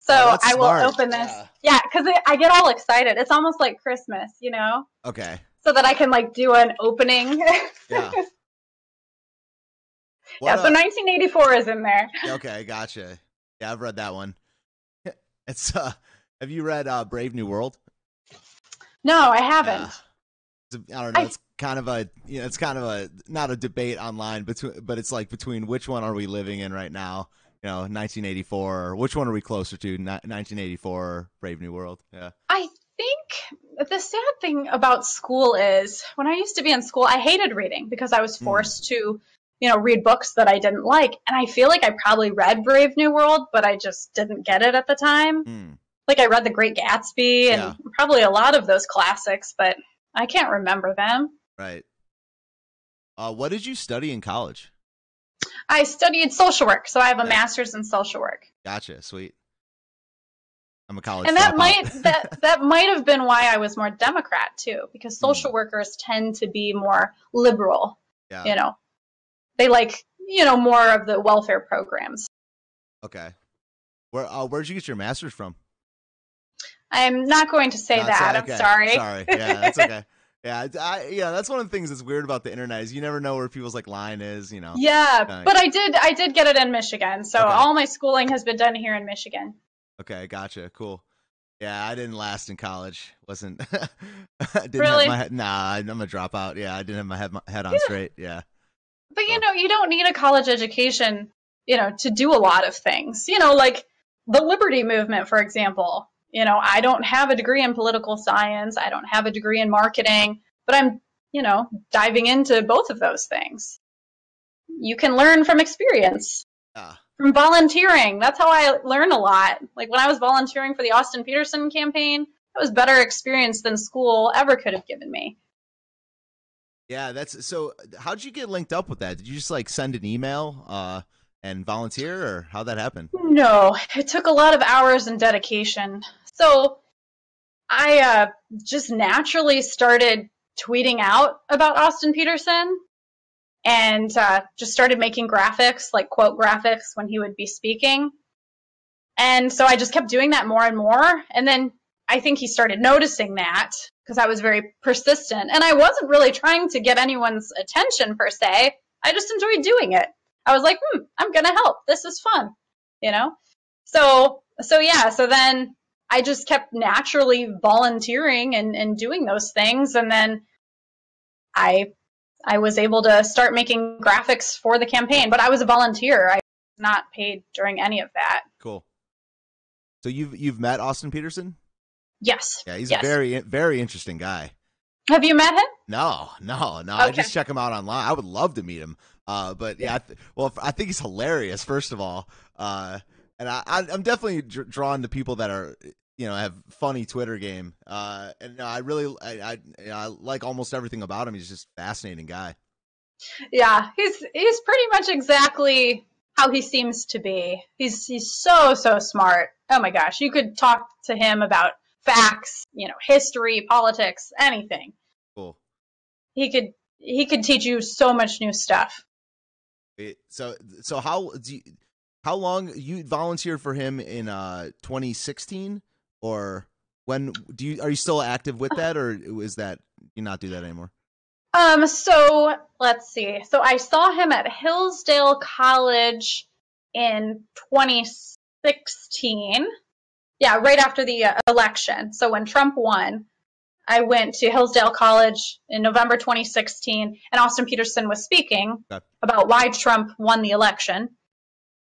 So Oh, I will smart. open this. Yeah. Yeah, because I get all excited. It's almost like Christmas, you know, Okay. so that I can like do an opening. Yeah. Yeah, so uh, 1984 is in there. okay, gotcha. Yeah, I've read that one. It's uh, have you read uh, Brave New World? No, I haven't. A- I don't know. It's kind of a you know, it's kind of a not a debate online between, but it's like between which one are we living in right now? You know, 1984, or which one are we closer to? 1984 or Brave New World? Yeah. I think the sad thing about school is when I used to be in school, I hated reading because I was Hmm. forced to, you know, read books that I didn't like. And I feel like I probably read Brave New World, but I just didn't get it at the time. Hmm. Like I read The Great Gatsby and Yeah. probably a lot of those classics, but I can't remember them. Right. Uh, what did you study in college? I studied social work, so I have a Yeah. master's in social work. Gotcha. Sweet. I'm a college. and that might that that might have been why I was more Democrat too, because Hmm. social workers tend to be more liberal. Yeah. You know, they like you know more of the welfare programs. Okay. Where uh, where'd you get your master's from? I'm not going to say Not that. say- I'm sorry. Sorry. Yeah, that's okay. yeah, I, yeah, that's one of the things that's weird about the internet is you never know where people's like line is. You know. Yeah, but I did I did get it in Michigan, so Okay. all my schooling has been done here in Michigan. Okay, gotcha. Cool. Yeah, I didn't last in college. Wasn't I didn't Really? have my head, nah, I'm a dropout. Yeah, I didn't have my head my head on Yeah. straight. Yeah. But you know, you don't need a college education, you know, to do a lot of things. You know, like the liberty movement, for example. You know, I don't have a degree in political science. I don't have a degree in marketing, but I'm, you know, diving into both of those things. You can learn from experience, Yeah. from volunteering. That's how I learn a lot. Like when I was volunteering for the Austin Petersen campaign, that was better experience than school ever could have given me. Yeah, that's so how'd you get linked up with that? Did you just like send an email uh and volunteer or how'd that happened? No, it took a lot of hours and dedication. So I uh, just naturally started tweeting out about Austin Petersen and uh, just started making graphics, like quote graphics, when he would be speaking. And so I just kept doing that more and more. And then I think he started noticing that because I was very persistent. And I wasn't really trying to get anyone's attention per se. I just enjoyed doing it. I was like, hmm, I'm going to help. This is fun, you know? So, so yeah, so then I just kept naturally volunteering and, and doing those things. And then I, I was able to start making graphics for the campaign, but I was a volunteer. I was not paid during any of that. Cool. So you've you've met Austin Petersen? Yes. Yeah, he's yes. a very very interesting guy. Have you met him? No, no, no. I just check him out online. I would love to meet him. Uh, but yeah, I th- well, I think he's hilarious. First of all, uh, and I, I'm definitely dr- drawn to people that are you know have funny Twitter game. Uh, and I really I, I I like almost everything about him. He's just a fascinating guy. Yeah, he's he's pretty much exactly how he seems to be. He's he's so so smart. Oh my gosh, you could talk to him about facts, you know, history, politics, anything. Cool. He could he could teach you so much new stuff. It- So so how do you, how long you volunteered for him in uh 2016 or when do you are you still active with that or is that you not do that anymore? Um, so let's see. So I saw him at Hillsdale College in 2016. Yeah, right after the uh, election. So when Trump won, I went to Hillsdale College in November 2016, and Austin Petersen was speaking Okay. about why Trump won the election.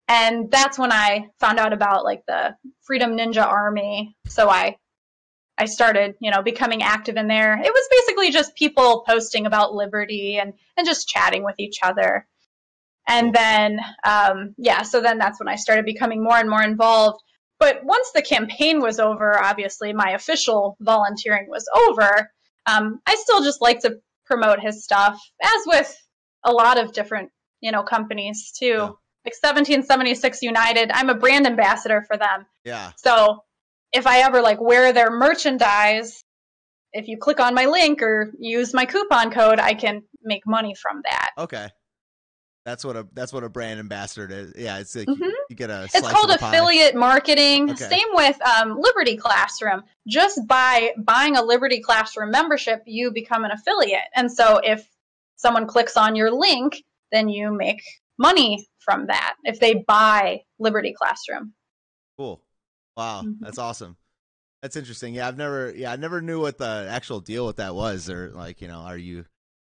And that's when I found out about like the Freedom Ninja Army. So I I started, you know, becoming active in there. It was basically just people posting about liberty and and just chatting with each other. And then, um, yeah, so then that's when I started becoming more and more involved. But once the campaign was over, obviously my official volunteering was over. Um, I still just like to promote his stuff, as with a lot of different, you know, companies too. Yeah. Like 1776 United, I'm a brand ambassador for them. Yeah. So if I ever like wear their merchandise, if you click on my link or use my coupon code, I can make money from that. Okay. That's what a that's what a brand ambassador is. Yeah, it's like Mhm. you, you get a It's called of the pie. affiliate marketing. Okay. Same with um, Liberty Classroom. Just by buying a Liberty Classroom membership, you become an affiliate. And so if someone clicks on your link, then you make money from that if they buy Liberty Classroom. Cool. Wow, Mhm. that's awesome. That's interesting. Yeah, I've never yeah, I never knew what the actual deal with that was or like, you know, are you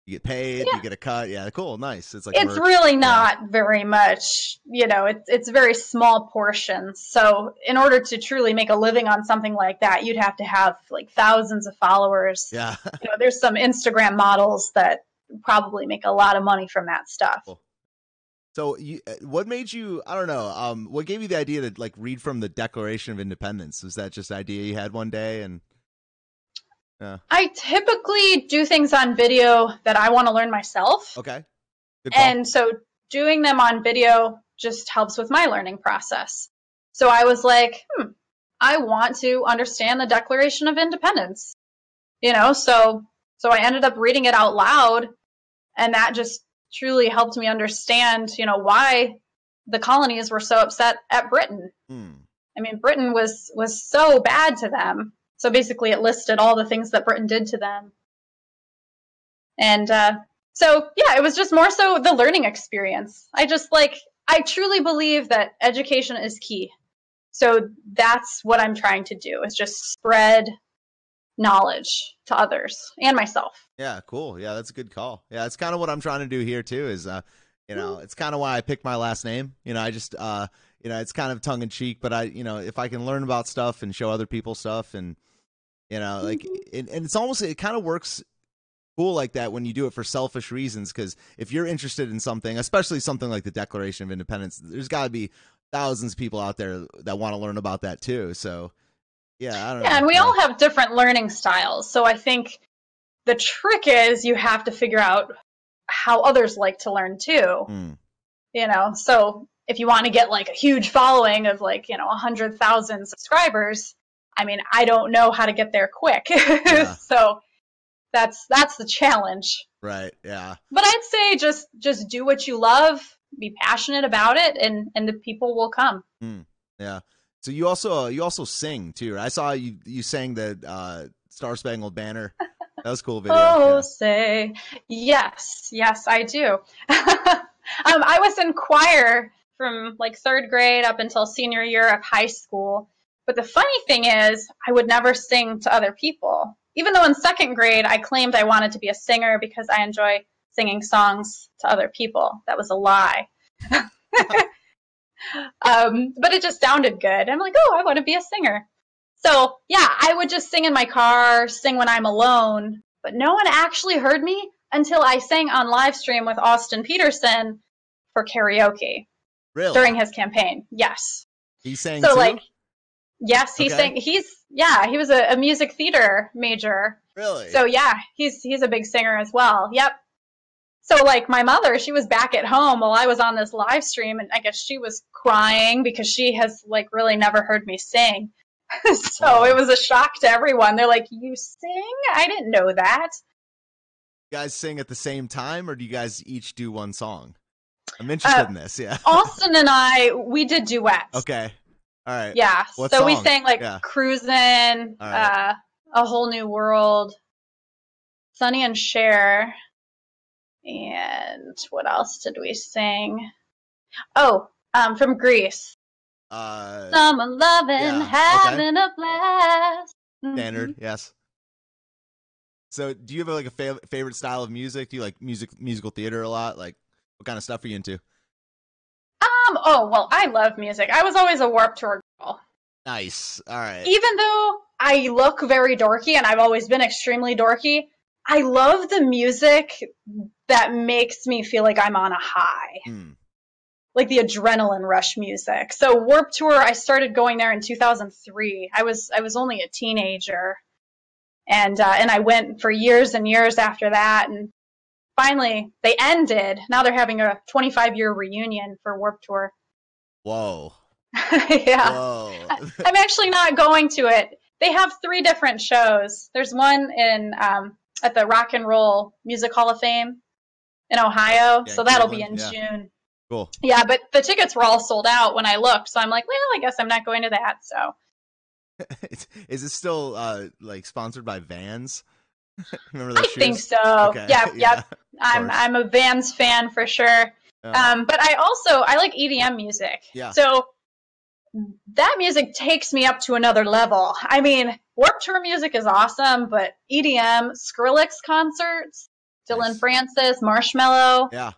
you get paid, Yeah. you get a cut. Yeah, cool, nice. It's like it's merch. really not very much you know it's it's very small portions so in order to truly make a living on something like that you'd have to have like thousands of followers Yeah. you know there's some instagram models that probably make a lot of money from that stuff Cool. So you uh, what made you I don't know, um what gave you the idea to like read from the Declaration of Independence? Was that just an idea you had one day and i typically do things on video that i want to learn myself okay. And so doing them on video just helps with my learning process. So I was like, hmm, I want to understand the Declaration of Independence. You know, so so I ended up reading it out loud and that just truly helped me understand, you know, why the colonies were so upset at Britain. Hmm. I mean, Britain was was so bad to them. So basically, it listed all the things that Britain did to them. And uh, so, yeah, it was just more so the learning experience. I just like, I truly believe that education is key. So that's what I'm trying to do is just spread knowledge to others and myself. Yeah, cool. Yeah, that's a good call. Yeah, that's kind of what I'm trying to do here too. Is uh, you know, it's kind of why I picked my last name. You know, I just uh, you know, it's kind of tongue in cheek, but I, you know, if I can learn about stuff and show other people stuff, and you know, like, and, and it's almost it kind of works cool like that when you do it for selfish reasons. Because if you're interested in something, especially something like the Declaration of Independence, there's got to be thousands of people out there that want to learn about that too. So, yeah, I don't know. And we all have different learning styles. So I think the trick is you have to figure out how others like to learn too. Hmm. You know, so if you want to get like a huge following of like, you know, 100,000 subscribers, I mean, I don't know how to get there quick. Yeah. so that's that's the challenge. right. Yeah. But I'd say just just do what you love, be passionate about it and and the people will come. Yeah. So you also uh, you also sing too. I saw you you sang the uh, Star Spangled Banner. That was a cool video. Oh, Yeah. say yes, yes, I do. um, I was in choir from like third grade up until senior year of high school. But the funny thing is, I would never sing to other people. Even though in second grade I claimed I wanted to be a singer because I enjoy singing songs to other people. That was a lie. um, but it just sounded good. I'm like, oh, I want to be a singer. So yeah, I would just sing in my car, sing when I'm alone, but no one actually heard me until I sang on live stream with Austin Petersen for karaoke Really? during his campaign. Yes. he sang So too. like, yes, he Okay. sang. He's yeah, he was a, a music theater major. really? So yeah, he's he's a big singer as well. Yep. So like my mother, she was back at home while I was on this live stream, and I guess she was crying because she has like really never heard me sing. so Wow. it was a shock to everyone. They're like, "You sing? I didn't know that." you guys sing at the same time, or do you guys each do one song? I'm interested Uh, in this. Yeah. Austin and I, we did duets. Okay. All right. Yeah. What so we sang like Yeah. Cruisin', right. uh, A Whole New World, Sonny and Cher, and what else did we sing? Oh, um, from Grease. Uh, Someone loving, yeah, okay. having a blast. Mhm. standard. Yes. So, do you have like a fav- favorite style of music? Do you like music, musical theater a lot? Like, what kind of stuff are you into? Um, oh, well, I love music. I was always a Warped Tour girl. Nice. All right. Even though I look very dorky and I've always been extremely dorky, I love the music that makes me feel like I'm on a high. Hmm. like the adrenaline rush music. So Warped Tour, I started going there in 2003. I was I was only a teenager, and uh, and I went for years and years after that. And finally, they ended. Now they're having a 25 year reunion for Warped Tour. Whoa. yeah, Whoa. I'm actually not going to it. They have three different shows. There's one in um, at the Rock and Roll Music Hall of Fame in Ohio, Yeah, so that'll be in Cleveland, June. cool. Yeah, but the tickets were all sold out when I looked, so I'm like, well, I guess I'm not going to that. So Is it still uh like sponsored by Vans? Remember those I think so. Okay, Yep, yeah, yep. I'm. I'm a Vans fan for sure. Um, but I also I like EDM music. Yeah. So that music takes me up to another level. I mean, Warped Tour music is awesome, but EDM, Skrillex concerts, Dillon Nice. Francis, Marshmello, yeah.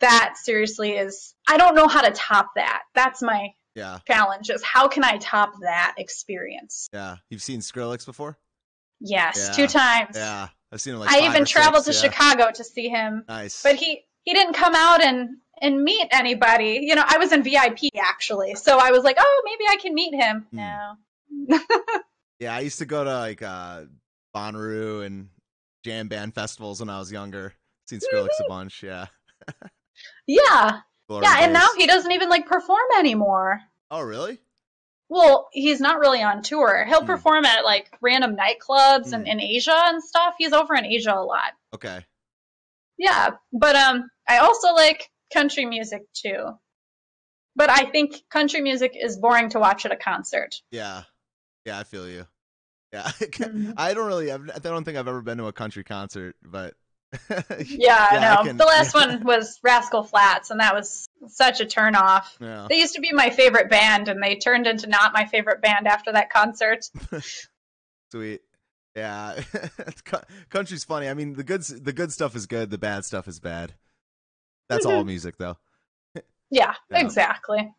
that seriously is I don't know how to top that. That's my Yeah. challenge is how can I top that experience? Yeah. You've seen Skrillex before? Yes, Yeah. two times. Yeah. I've seen him like I even traveled six, to yeah. Chicago to see him, Nice. but he he didn't come out and and meet anybody. You know, I was in VIP actually, so I was like, oh, maybe I can meet him. Hmm. No. Yeah, I used to go to like uh Bonnaroo and jam band festivals when I was younger. Seen Skrillex a bunch, yeah. Yeah, Glory yeah, and days. now he doesn't even like perform anymore. Oh, really? Well, he's not really on tour. He'll Hmm. perform at like random nightclubs and Hmm. in Asia and stuff. He's over in Asia a lot. Okay. Yeah, but um, I also like country music too. But I think country music is boring to watch at a concert. Yeah. Yeah, I feel you. Yeah. Mhm. I don't really I've, I don't think I've ever been to a country concert, but Yeah, I know. can- the last yeah. one was Rascal Flatts, and that was such a turn off. Yeah. They used to be my favorite band, and they turned into not my favorite band after that concert. Sweet. Yeah. Country's funny. I mean, the good the good stuff is good, the bad stuff is bad. That's all mm-hmm. music though. Yeah, Yeah. exactly.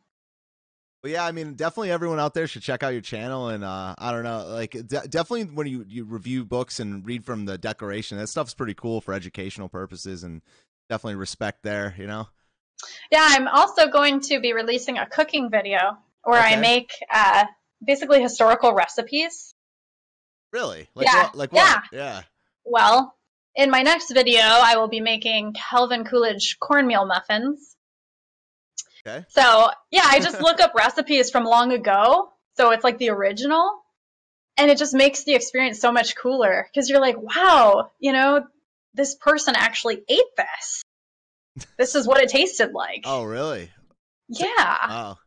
But yeah, I mean, definitely everyone out there should check out your channel and uh I don't know, like de- definitely when you you review books and read from the declaration, that stuff's pretty cool for educational purposes and definitely respect there, you know. Yeah, I'm also going to be releasing a cooking video where I make uh, basically historical recipes. Really? Like Yeah, what? Like what? Yeah. Well, in my next video, I will be making Calvin Coolidge cornmeal muffins. Okay. So, yeah, I just look up recipes from long ago. So it's like the original. And it just makes the experience so much cooler because you're like, wow, you know, this person actually ate this. This is what it tasted like. Oh, really? yeah. Oh.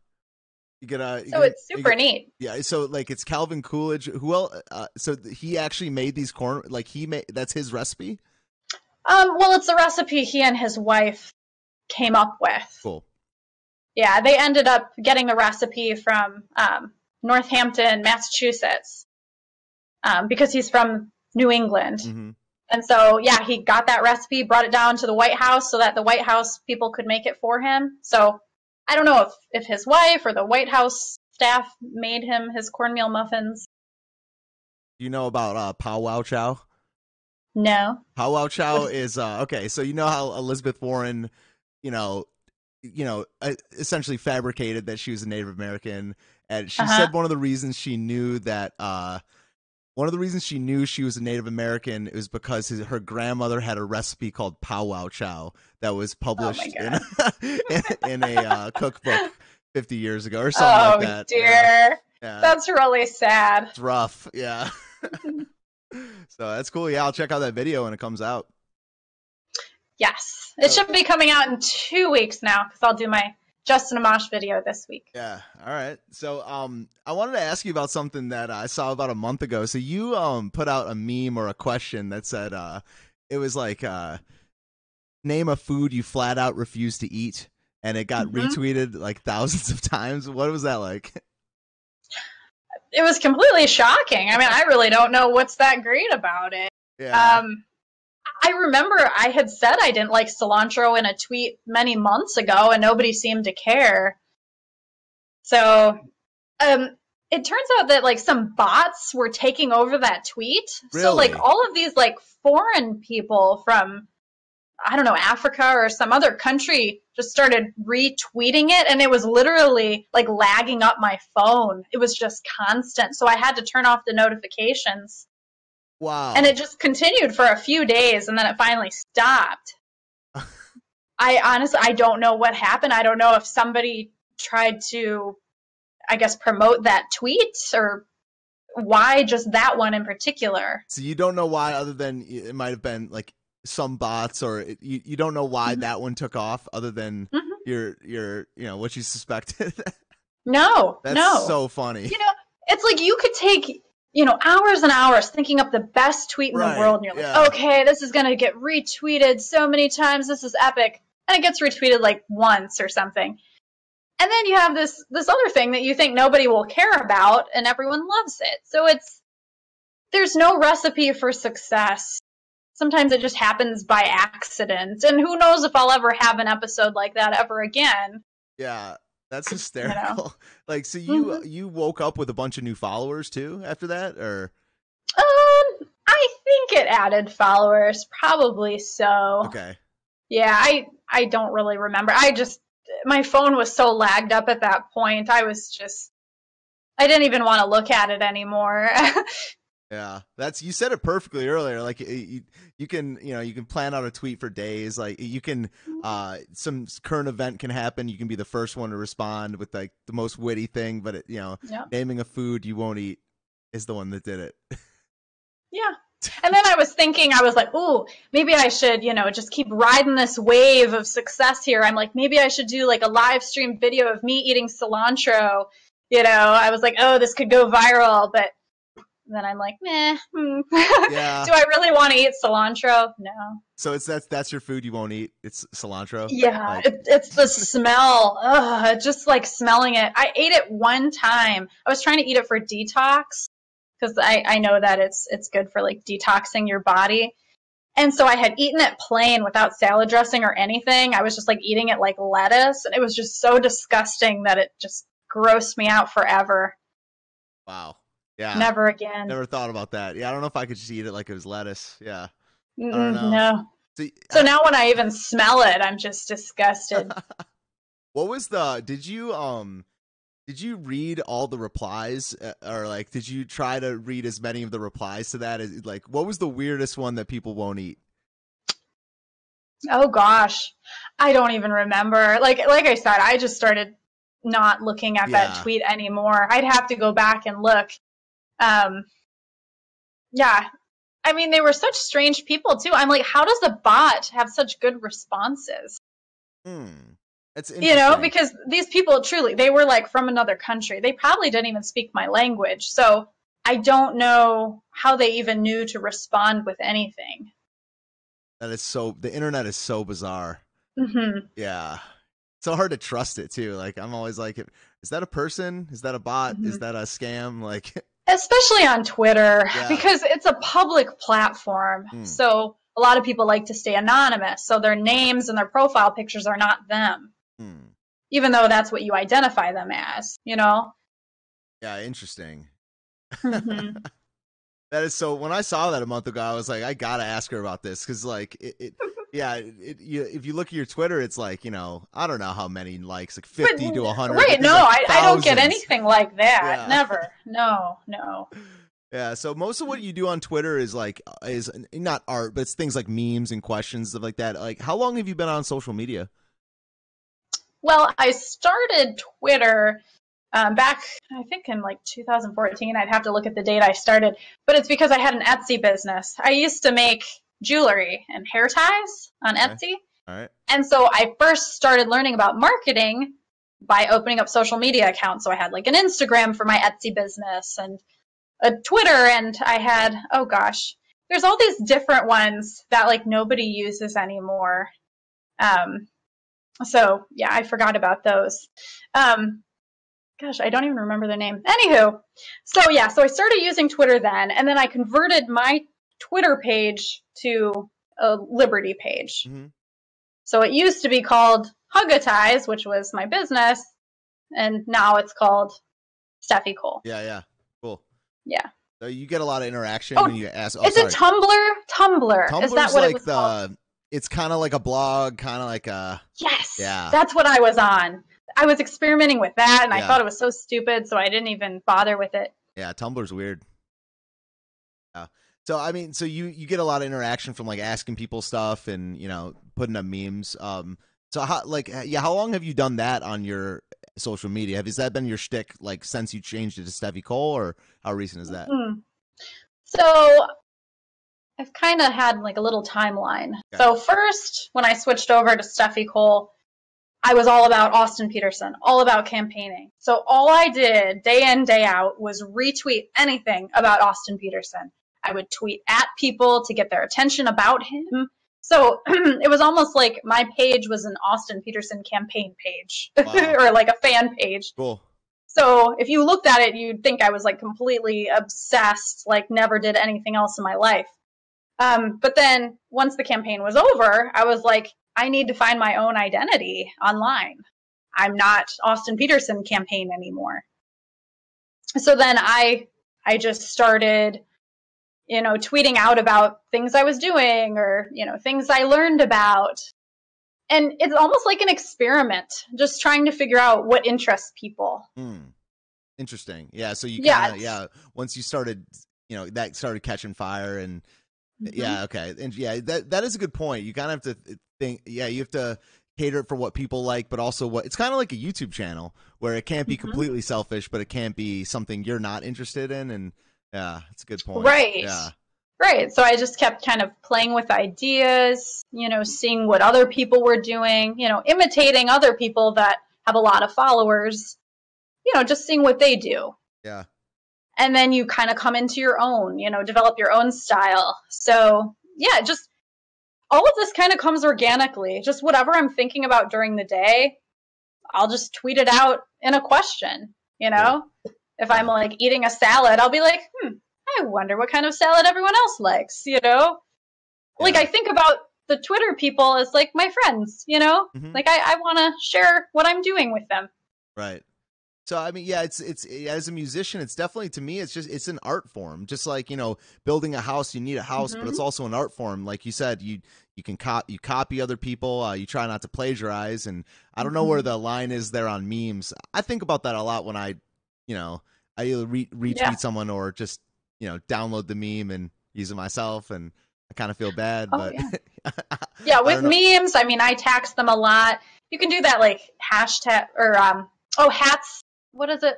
You get a So it's super neat. Yeah, so like it's Calvin Coolidge. Who else? Uh, so he actually made these corn. Like he made that's his recipe. Um, well, it's a recipe he and his wife came up with. Cool. Yeah, they ended up getting the recipe from um, Northampton, Massachusetts, um, because he's from New England. hmm And so, yeah, he got that recipe, brought it down to the White House so that the White House people could make it for him. So I don't know if, if his wife or the White House staff made him his cornmeal muffins. You know about uh, Pow Wow Chow? No. Pow Wow Chow is uh, okay. So you know how Elizabeth Warren, you know, you know, uh, essentially fabricated that she was a Native American, and she Uh-huh. said one of the reasons she knew that. Uh, one of the reasons she knew she was a Native American is because his, her grandmother had a recipe called Pow Wow Chow that was published in, in, in a uh, cookbook 50 years ago or something oh, like that. dear. Yeah. Yeah. That's really sad. It's rough. Yeah. so that's cool. Yeah, I'll check out that video when it comes out. Yes. It should be coming out in two weeks now because I'll do my Justin Amash video this week. Yeah. All right. So, um, I wanted to ask you about something that I saw about a month ago. So you um put out a meme or a question that said uh, it was like uh, name a food you flat out refuse to eat, and it got Mhm. retweeted like thousands of times. What was that like? It was completely shocking. I mean, I really don't know what's that great about it. Yeah. Um, I remember I had said I didn't like cilantro in a tweet many months ago, and nobody seemed to care. So, um, it turns out that like some bots were taking over that tweet. So, like all of these like foreign people from I don't know Africa or some other country just started retweeting it, and it was literally like lagging up my phone. It was just constant, so I had to turn off the notifications wow. and it just continued for a few days and then it finally stopped i honestly i don't know what happened i don't know if somebody tried to i guess promote that tweet or why just that one in particular so you don't know why, other than it might have been like some bots, or it, you you don't know why Mhm. that one took off, other than Mhm. your your you know what you suspected. no That's no so funny. you know it's like you could take you know hours and hours thinking up the best tweet in Right, the world and you're like yeah. okay this is going to get retweeted so many times. This is epic. And it gets retweeted like once or something. And then you have this this other thing that you think nobody will care about and everyone loves it. So it's there's no recipe for success. Sometimes it just happens by accident. And who knows if i'll ever have an episode like that ever again. Yeah, that's hysterical. like, so you Mhm. you woke up with a bunch of new followers too after that, or Um, I think it added followers, probably so. okay, Yeah, I I don't really remember. I just my phone was so lagged up at that point. I was just I didn't even want to look at it anymore. yeah, that's you said it perfectly earlier. Like, you you can you know you can plan out a tweet for days. Like, you can uh some current event can happen. You can be the first one to respond with like the most witty thing, but it, you know, yeah. naming a food you won't eat is the one that did it. Yeah. And then I was thinking, I was like, ooh, maybe I should, you know, just keep riding this wave of success here. I'm like, maybe I should do like a live stream video of me eating cilantro. You know, I was like, oh, this could go viral. But then I'm like, meh. hmm. Yeah. do I really want to eat cilantro? No. So it's that's that's your food you won't eat. It's cilantro. Yeah, Like- it, it's the smell. Ugh, just like smelling it. I ate it one time. I was trying to eat it for detox because I, I know that it's it's good for like detoxing your body. And so I had eaten it plain without salad dressing or anything. I was just like eating it like lettuce, and it was just so disgusting that it just grossed me out forever. Wow. Yeah. Never again. Never thought about that. Yeah, I don't know if I could just eat it like it was lettuce. Yeah. No. So, So now when I even smell it, I'm just disgusted. what was the? Did you um? Did you read all the replies, uh, or like, did you try to read as many of the replies to that? As, like, what was the weirdest one that people won't eat? Oh gosh, I don't even remember. Like like I said, I just started not looking at Yeah. that tweet anymore. I'd have to go back and look. Um, yeah, I mean they were such strange people too. I'm like, how does a bot have such good responses? Hmm. That's You know, because these people truly they were like from another country. They probably didn't even speak my language, so I don't know how they even knew to respond with anything. that is so. The internet is so bizarre. hmm Yeah. So hard to trust it too. Like I'm always like, is that a person? Is that a bot? Is Mhm. that a scam? Like, especially on Twitter Yeah. because it's a public platform. Hmm. So a lot of people like to stay anonymous. So their names and their profile pictures are not them, hmm. even though that's what you identify them as, you know? yeah, interesting. Mhm. That is so. When I saw that a month ago, I was like, I gotta ask her about this because, like, it, it yeah, it, you, if you look at your Twitter, it's like, you know, I don't know how many likes, like fifty to hundred. Wait, no, I, I don't get anything like that. Yeah. Never. No, no. Yeah, so most of what you do on Twitter is like is not art, but it's things like memes and questions stuff like that. Like, how long have you been on social media? Well, I started Twitter um, back, I think in like 2014. I'd have to look at the date I started, but it's because I had an Etsy business. I used to make jewelry and hair ties on Okay. Etsy, All right. And so I first started learning about marketing by opening up social media accounts. So I had like an Instagram for my Etsy business and a Twitter, and I had, oh gosh, there's all these different ones that like nobody uses anymore. Um, so yeah, I forgot about those. Um, gosh, I don't even remember their name. Anywho, so yeah, so I started using Twitter then, and then I converted my Twitter page to a Liberty page. Mhm. So it used to be called Hugatize, which was my business, and now it's called Steffi Cole. Yeah, yeah. Cool. Yeah. So you get a lot of interaction Oh, when you ask. Oh, is sorry. it Tumblr? Tumblr. Tumblr's is that what like it was the. called? It's kind of like a blog, kind of like a. Yes. Yeah. That's what I was on. I was experimenting with that, and I thought it was so stupid, so I didn't even bother with it. Yeah, Tumblr's weird. So I mean, so you you get a lot of interaction from like asking people stuff and you know putting up memes. Um. So how like yeah, how long have you done that on your social media? Have has that been your shtick like since you changed it to Steffi Cole, or how recent is that? Hmm. So I've kind of had like a little timeline. Okay. So first, when I switched over to Steffi Cole, I was all about Austin Petersen, all about campaigning. So all I did day in, day out was retweet anything about Austin Petersen. I would tweet at people to get their attention about him. So it was almost like my page was an Austin Petersen campaign page Wow. or like a fan page. Cool. So if you looked at it, you'd think I was like completely obsessed, like never did anything else in my life. Um, but then once the campaign was over, I was like, I need to find my own identity online. I'm not Austin Petersen campaign anymore. So then I I just started, you know, tweeting out about things I was doing or, you know, things I learned about. And it's almost like an experiment, just trying to figure out what interests people. Hmm. Interesting. Yeah. So you Yeah, kind of yeah. Once you started, you know, that started catching fire, and Mm-hmm. yeah, okay, and yeah, that that is a good point. You kind of have to think. Yeah, you have to cater it for what people like, but also what it's kind of like a YouTube channel where it can't be Mhm. completely selfish, but it can't be something you're not interested in. And yeah, it's a good point. Right. Yeah. Right. So I just kept kind of playing with ideas, you know, seeing what other people were doing, you know, imitating other people that have a lot of followers, you know, just seeing what they do. Yeah. And then you kind of come into your own, you know, develop your own style. So, yeah, just all of this kind of comes organically. Just whatever I'm thinking about during the day, I'll just tweet it out in a question, you know? If I'm like eating a salad, I'll be like, hmm, I wonder what kind of salad everyone else likes, you know? Like I think about the Twitter people as like my friends, you know? Mhm. Like I, I want to share what I'm doing with them. Right. So I mean, yeah, it's it's as a musician, it's definitely to me, it's just it's an art form. Just like you know, building a house, you need a house, but it's also an art form. Like you said, you you can cop you copy other people. Uh, you try not to plagiarize, and I don't know where the line is there on memes. I think about that a lot when I, you know, I either re- retweet Yeah. someone or just you know download the meme and use it myself, and I kind of feel bad, Oh, but Yeah, I with memes, I mean, I tax them a lot. You can do that like hashtag or um oh hats. What is it?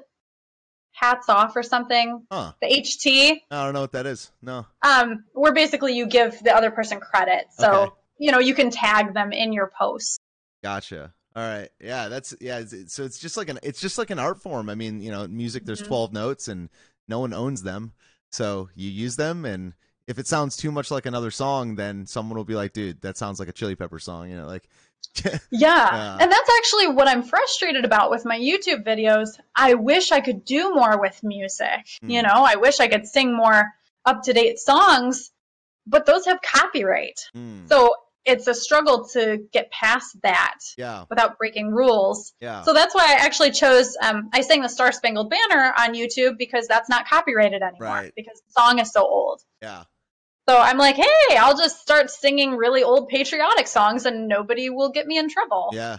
Hats off or something. huh? The HT. I don't know what that is. No. Um, where basically you give the other person credit. So Okay. you know you can tag them in your post. Gotcha. All right. Yeah, that's yeah. So it's just like an it's just like an art form. I mean, you know, music. There's Mhm. twelve notes, and no one owns them, so you use them. And if it sounds too much like another song, then someone will be like, "Dude, that sounds like a Chili Pepper song." You know, like Yeah. Yeah. And that's actually what I'm frustrated about with my YouTube videos. I wish I could do more with music. You Mm. know, I wish I could sing more up to date songs, but those have copyright. mm, So it's a struggle to get past that yeah, without breaking rules. yeah, So that's why I actually chose, um, I sang the Star Spangled Banner on YouTube because that's not copyrighted anymore Right. because the song is so old. yeah. So I'm like, hey, I'll just start singing really old patriotic songs and nobody will get me in trouble. Yeah.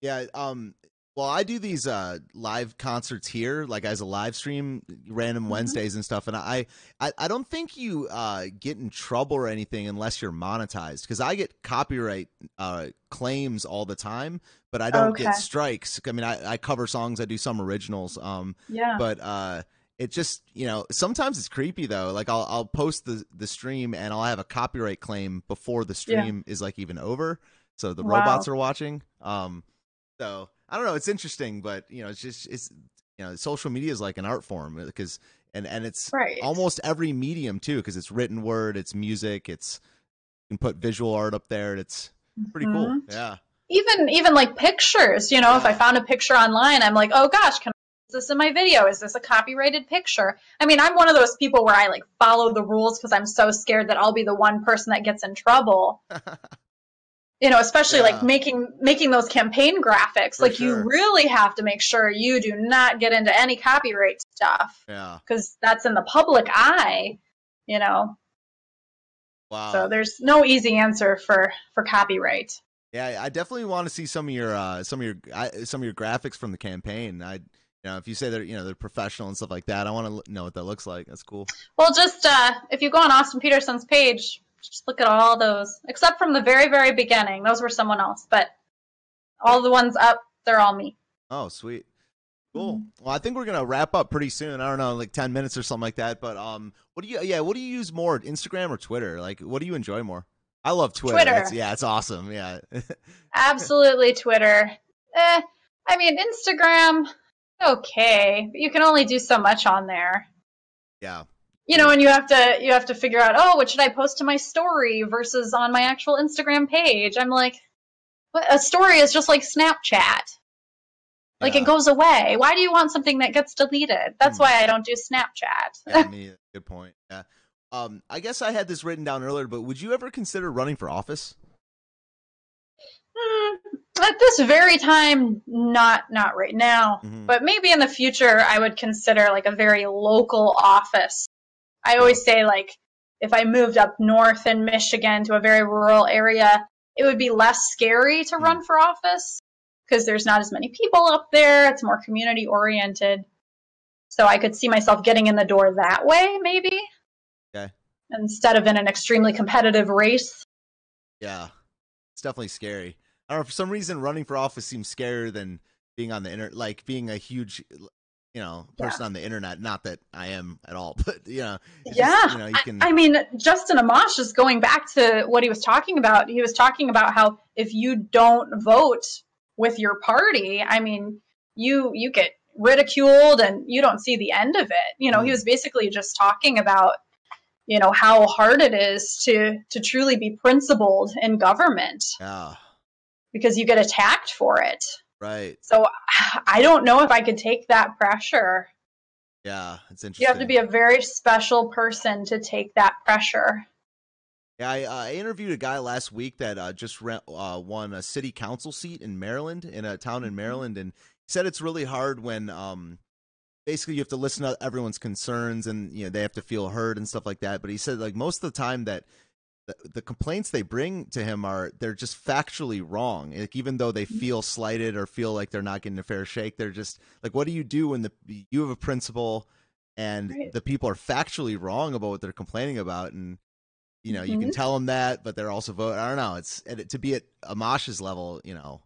Yeah. Um well I do these uh live concerts here, like as a live stream random Mhm. Wednesdays and stuff. And I, I I don't think you uh get in trouble or anything unless you're monetized. Because I get copyright uh claims all the time, but I don't Okay. get strikes. I mean I, I cover songs, I do some originals. Um Yeah. but uh it just you know sometimes it's creepy though like i'll i'll post the the stream and i'll have a copyright claim before the Yeah. stream is like even over so the Wow. robots are watching. Um, so I don't know. It's interesting, but you know, it's just it's you know, social media is like an art form because and and it's Right. almost every medium too because it's written word, it's music, it's you can put visual art up there. and It's pretty cool. Mhm. Yeah. Even even like pictures, you know, if I found a picture online, I'm like, oh gosh, can I use this in my video? Is this a copyrighted picture? I mean, I'm one of those people where I like follow the rules because I'm so scared that I'll be the one person that gets in trouble. you know especially Yeah. like making making those campaign graphics For like sure. you really have to make sure you do not get into any copyright stuff yeah. because that's in the public eye you know Wow. so there's no easy answer for for copyright Yeah, I definitely want to see some of your uh, some of your I, some of your graphics from the campaign. I, you know, if you say they're you know they're professional and stuff like that, I want to know what that looks like. That's cool. well just uh if you go on austin petersen's page just look at all those except from the very very beginning those were someone else but all the ones up they're all me Oh, sweet. Cool. Mm-hmm. Well, I think we're gonna wrap up pretty soon. I don't know, like ten minutes or something like that. But um, what do you? Yeah, what do you use more, Instagram or Twitter? Like, what do you enjoy more? I love Twitter. Twitter. It's, yeah, it's awesome. Yeah. Absolutely Twitter. Eh, I mean Instagram, okay, but you can only do so much on there. yeah. You know, and you have to you have to figure out, oh, what should I post to my story versus on my actual Instagram page? I'm like, what? a story is just like Snapchat. Like Yeah. it goes away. Why do you want something that gets deleted? That's Hmm. why I don't do Snapchat. Yeah, good point. Yeah. Um, I guess I had this written down earlier, but would you ever consider running for office? Hmm, at this very time, not not right now. Mhm. But maybe in the future, I would consider like a very local office. I always say like if I moved up north in Michigan to a very rural area, it would be less scary to hmm. run for office because there's not as many people up there. It's more community oriented. So I could see myself getting in the door that way, maybe. Okay. Instead of in an extremely competitive race. Yeah, it's definitely scary. I don't know. For some reason, running for office seems scarier than being on the internet, like being a huge, you know, person on the internet. Not that I am at all, but you know, yeah. just, you know, you I- can. I, mean, Justin Amash is going back to what he was talking about. He was talking about how if you don't vote with your party, I mean, you you get ridiculed and you don't see the end of it. You know, he Mm. was basically just talking about you know how hard it is to to truly be principled in government yeah, because you get attacked for it. Right. So I don't know if I could take that pressure. Yeah, it's interesting. You have to be a very special person to take that pressure. Yeah, I, uh, I interviewed a guy last week that uh, just re- uh, won a city council seat in Maryland, in a town Mm-hmm. in Maryland, and he said it's really hard when um, basically you have to listen to everyone's concerns and you know they have to feel heard and stuff like that. But he said like most of the time that the, complaints they bring to him are they're just factually wrong. Like even though they Mm-hmm. feel slighted or feel like they're not getting a fair shake, they're just like, what do you do when the you have a principle and Right. the people are factually wrong about what they're complaining about and you know you can Mhm. tell them that but they're also vote i don't know it's it, to be at amash's level you know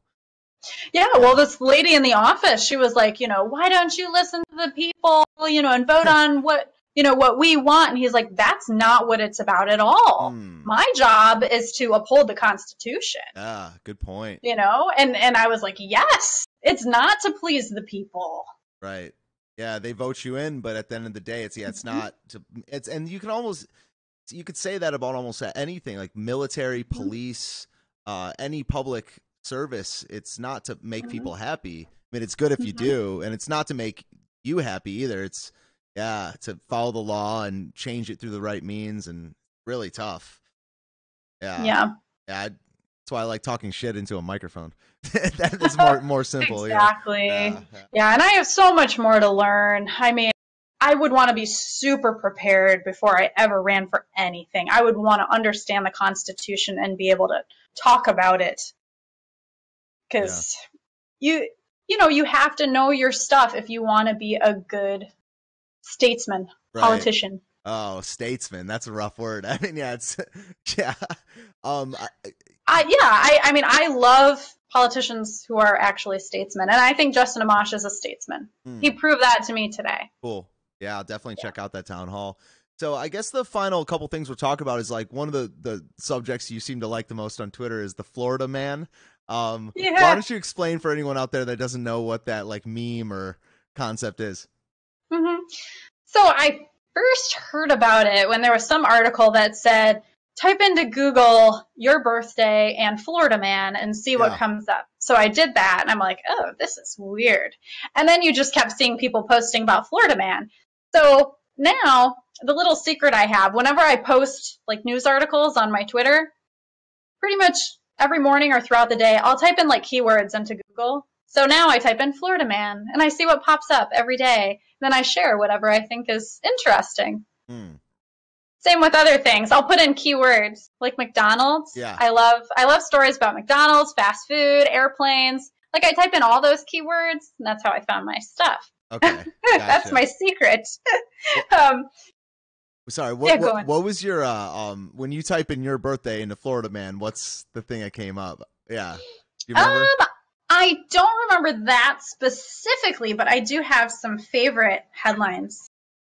Yeah, well, this lady in the office, she was like, you know, why don't you listen to the people, you know, and vote on what, you know, what we want? And he's like, that's not what it's about at all. Hmm, My job is to uphold the Constitution, ah good point you know? And and I was like, yes, it's not to please the people. right yeah they vote you in but at the end of the day it's yeah it's not to it's and you can almost you could say that about almost anything like military Mm-hmm. police uh any public service it's not to make Mhm. people happy i mean it's good if you Mhm. do and it's not to make you happy either it's yeah to follow the law and change it through the right means and really tough yeah yeah, Yeah, that's why I like talking shit into a microphone. that is more more simple. you know? exactly. Yeah, Yeah. yeah. and I have so much more to learn. I mean, I would want to be super prepared before I ever ran for anything. I would want to understand the Constitution and be able to talk about it. Because you, you know, you have to know your stuff if you want to be a good statesman, Right. politician. Oh, statesman. That's a rough word. I mean, yeah, it's yeah. Um, I, I, yeah, I, I mean, I love politicians who are actually statesmen, and I think Justin Amash is a statesman. hmm, He proved that to me today. cool. Yeah, I'll definitely check out that town hall. So I guess the final couple things we'll talk about is like one of the the subjects you seem to like the most on Twitter is the Florida man. Um, Yeah. Why don't you explain for anyone out there that doesn't know what that like meme or concept is? Hmm So I first heard about it when there was some article that said, type into Google your birthday and Florida man and see what Yeah. comes up. So I did that and I'm like, oh, this is weird. And then you just kept seeing people posting about Florida man. So now the little secret I have, whenever I post like news articles on my Twitter, pretty much every morning or throughout the day, I'll type in like keywords into Google. So now I type in Florida man and I see what pops up every day. Then I share whatever I think is interesting. Hmm. Same with other things. I'll put in keywords like McDonald's. Yeah. I love I love stories about McDonald's, fast food, airplanes. Like I type in all those keywords and that's how I found my stuff. Okay, that's my secret. um, sorry. What Yeah, what, what was your uh, um when you type in your birthday into Florida man? What's the thing that came up? Yeah, do you remember? um, I don't remember that specifically, but I do have some favorite headlines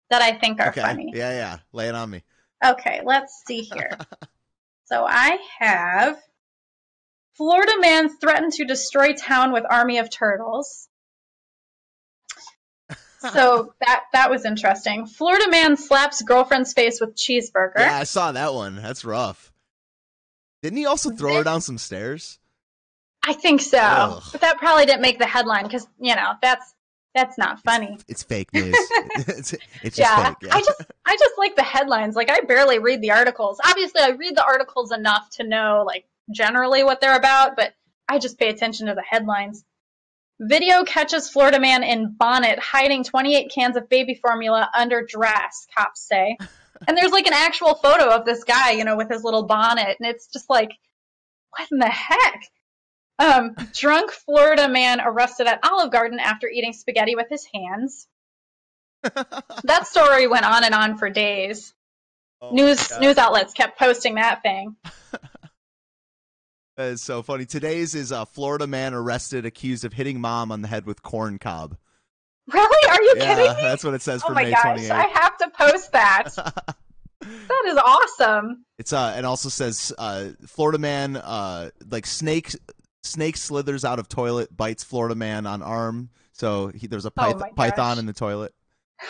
that I think are okay, funny. yeah, yeah. Lay it on me. Okay, let's see here. so I have Florida man threatened to destroy town with army of turtles. So that that was interesting. Florida man slaps girlfriend's face with cheeseburger. Yeah, I saw that one. That's rough. Didn't he also throw her down some stairs? I think so, Ugh. but that probably didn't make the headline because you know that's that's not funny. It's fake news. it's, it's just yeah, fake. Yeah. I just I just like the headlines. Like I barely read the articles. Obviously, I read the articles enough to know like generally what they're about, but I just pay attention to the headlines. Video catches Florida man in bonnet hiding 28 cans of baby formula under dress, cops say. and there's like an actual photo of this guy, you know, with his little bonnet, and it's just like, what in the heck? Um, drunk Florida man arrested at Olive Garden after eating spaghetti with his hands that story went on and on for days. Oh news news outlets kept posting that thing. That is so funny. Today's is a Florida man arrested accused of hitting mom on the head with corn cob. Really? Are you yeah, kidding me? that's what it says Oh for my May gosh, 28th. I have to post that. that is awesome. It's uh, it also says uh, Florida man uh, like snake snake slithers out of toilet, bites Florida man on arm. So he, there's a Oh pyth- my python in the toilet.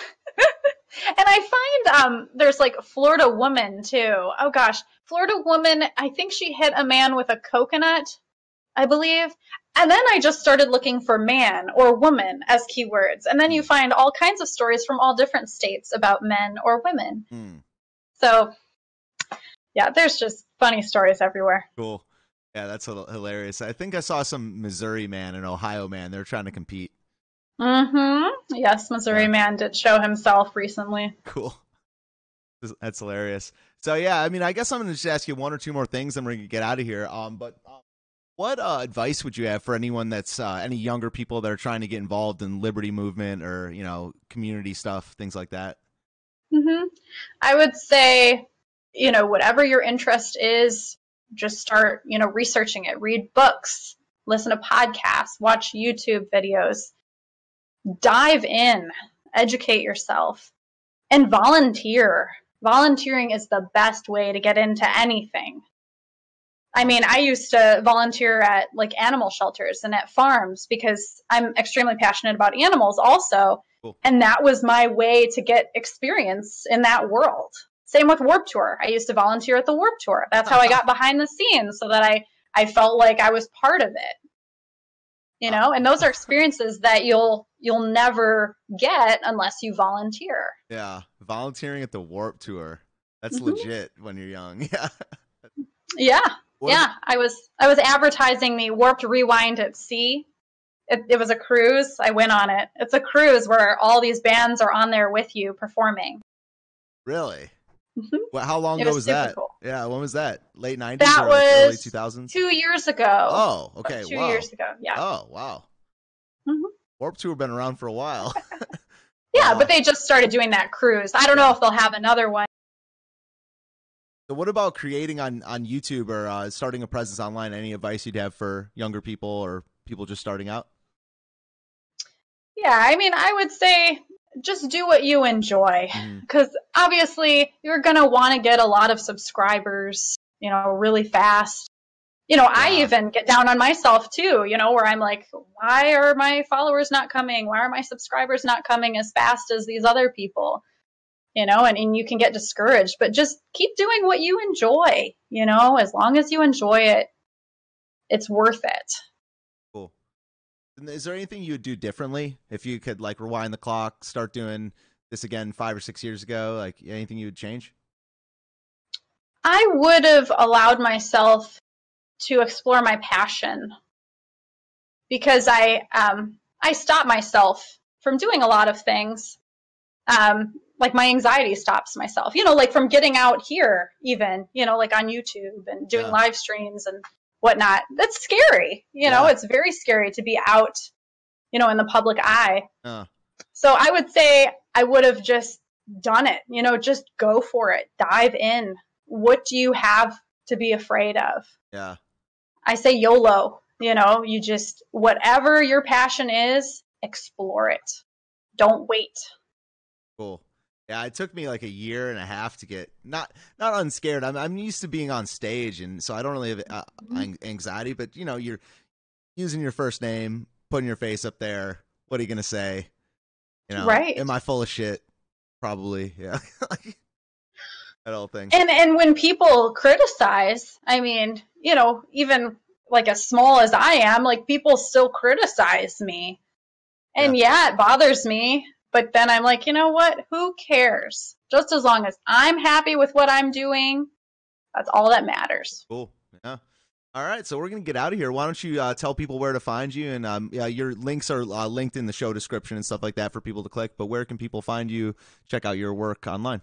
And I find um there's like Florida woman too. Oh gosh, Florida woman, I think she hit a man with a coconut, I believe. And then I just started looking for man or woman as keywords. And then you find all kinds of stories from all different states about men or women. Hmm, So yeah, there's just funny stories everywhere. cool. Yeah, that's hil- hilarious. I think I saw some Missouri man and Ohio man. They're trying to compete. Mm-hmm. Yes, Missouri Yeah. man did show himself recently. Cool. That's hilarious. So yeah, I mean, I guess I'm gonna just ask you one or two more things, and we're gonna get out of here. Um, but uh, what uh, advice would you have for anyone that's uh, any younger people that are trying to get involved in liberty movement or you know community stuff, things like that? Mm hmm I would say, you know, whatever your interest is, just start, you know, researching it. Read books, listen to podcasts, watch YouTube videos, dive in, educate yourself, and volunteer. Volunteering is the best way to get into anything. I mean, I used to volunteer at like animal shelters and at farms because I'm extremely passionate about animals also. Cool. And that was my way to get experience in that world. Same with Warped Tour. I used to volunteer at the Warped Tour. That's how I got behind the scenes so that I, I felt like I was part of it. You know, and those are experiences that you'll you'll never get unless you volunteer. Yeah, volunteering at the Warped Tour. That's Mhm. legit when you're young. Yeah. Yeah. What yeah, I was I was advertising the Warped Rewind at Sea. It, it was a cruise. I went on it. It's a cruise where all these bands are on there with you performing. Really? Mhm. Well, how long It ago was was that? cool. Yeah, when was that? Late 90s That or early 2000s? Two years ago. Oh, okay. Two wow. years ago. Yeah. Oh, wow. Mhm. Warped Tour been around for a while. yeah, wow. but they just started doing that cruise. I don't know if they'll have another one. So what about creating on on YouTube or uh, starting a presence online? Any advice you'd have for younger people or people just starting out? Yeah, I mean, I would say just do what you enjoy mm-hmm. because obviously you're going to want to get a lot of subscribers, you know, really fast. You know, I even get down on myself too, you know, where I'm like, why are my followers not coming? Why are my subscribers not coming as fast as these other people? You know, and, and you can get discouraged, but just keep doing what you enjoy, you know, as long as you enjoy it, it's worth it. Is there anything you would do differently if you could like rewind the clock, start doing this again five or six years ago? Like anything you would change? I would have allowed myself to explore my passion because I um, I stopped myself from doing a lot of things. Um, like my anxiety stops myself, you know, like from getting out here, even, you know, like on YouTube and doing Yeah. live streams and whatnot. That's scary, you know, Yeah. it's very scary to be out, you know, in the public eye. Uh, So I would say I would have just done it, you know, just go for it, dive in. What do you have to be afraid of? yeah. I say YOLO, you know, you just, whatever your passion is, explore it. Don't wait. Cool. Yeah, it took me like a year and a half to get not not unscared. I'm I'm used to being on stage, and so I don't really have uh, anxiety. But you know, you're using your first name, putting your face up there. What are you gonna say? You know, Right. Am I full of shit? Probably. Yeah. that whole thing. And and when people criticize, I mean, you know, even like as small as I am, like people still criticize me. And yeah, it bothers me, but then I'm like, you know what? Who cares? Just as long as I'm happy with what I'm doing, that's all that matters. Cool. Yeah. All right, so we're gonna get out of here. Why don't you uh, tell people where to find you? And um, yeah, your links are uh, linked in the show description and stuff like that for people to click. But where can people find you? Check out your work online.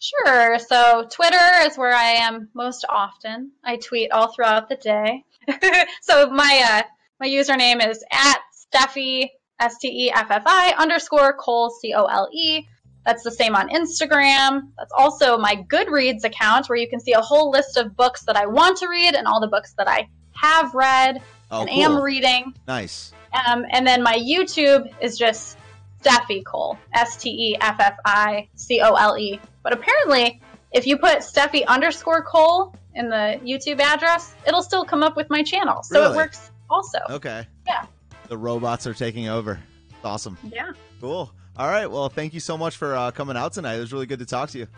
Sure. So Twitter is where I am most often. I tweet all throughout the day. so my uh, my username is at Steffi S T E F F I underscore Cole C O L E. That's the same on Instagram. That's also my Goodreads account where you can see a whole list of books that I want to read and all the books that I have read Oh, and cool. am reading. nice. Um, and then my YouTube is just Steffi Cole, S T E F F I C O L E. But apparently, if you put Steffi underscore Cole in the YouTube address, it'll still come up with my channel. So Really? it works also. Okay. Yeah. The robots are taking over. It's awesome. Yeah. Cool. All right. Well, thank you so much for uh, coming out tonight. It was really good to talk to you.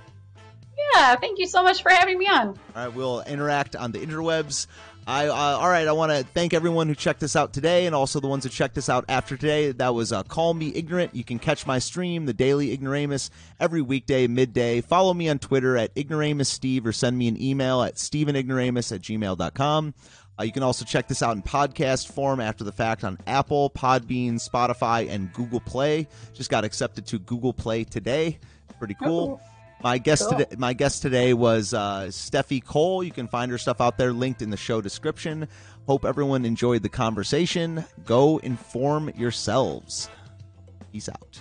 Yeah. Thank you so much for having me on. All right, we'll interact on the interwebs. I uh, all right. I want to thank everyone who checked us out today, and also the ones who checked us out after today. That was uh, Call Me Ignorant. You can catch my stream, the Daily Ignoramus, every weekday midday. Follow me on Twitter at Ignoramus Steve, or send me an email at StephenIgnoramus at gmail.com. Uh, you can also check this out in podcast form after the fact on Apple, Podbean, Spotify, and Google Play. Just got accepted to Google Play today. Pretty cool. My guest Cool. today, my guest today was uh, Steffi Cole. You can find her stuff out there, linked in the show description. Hope everyone enjoyed the conversation. Go inform yourselves. Peace out.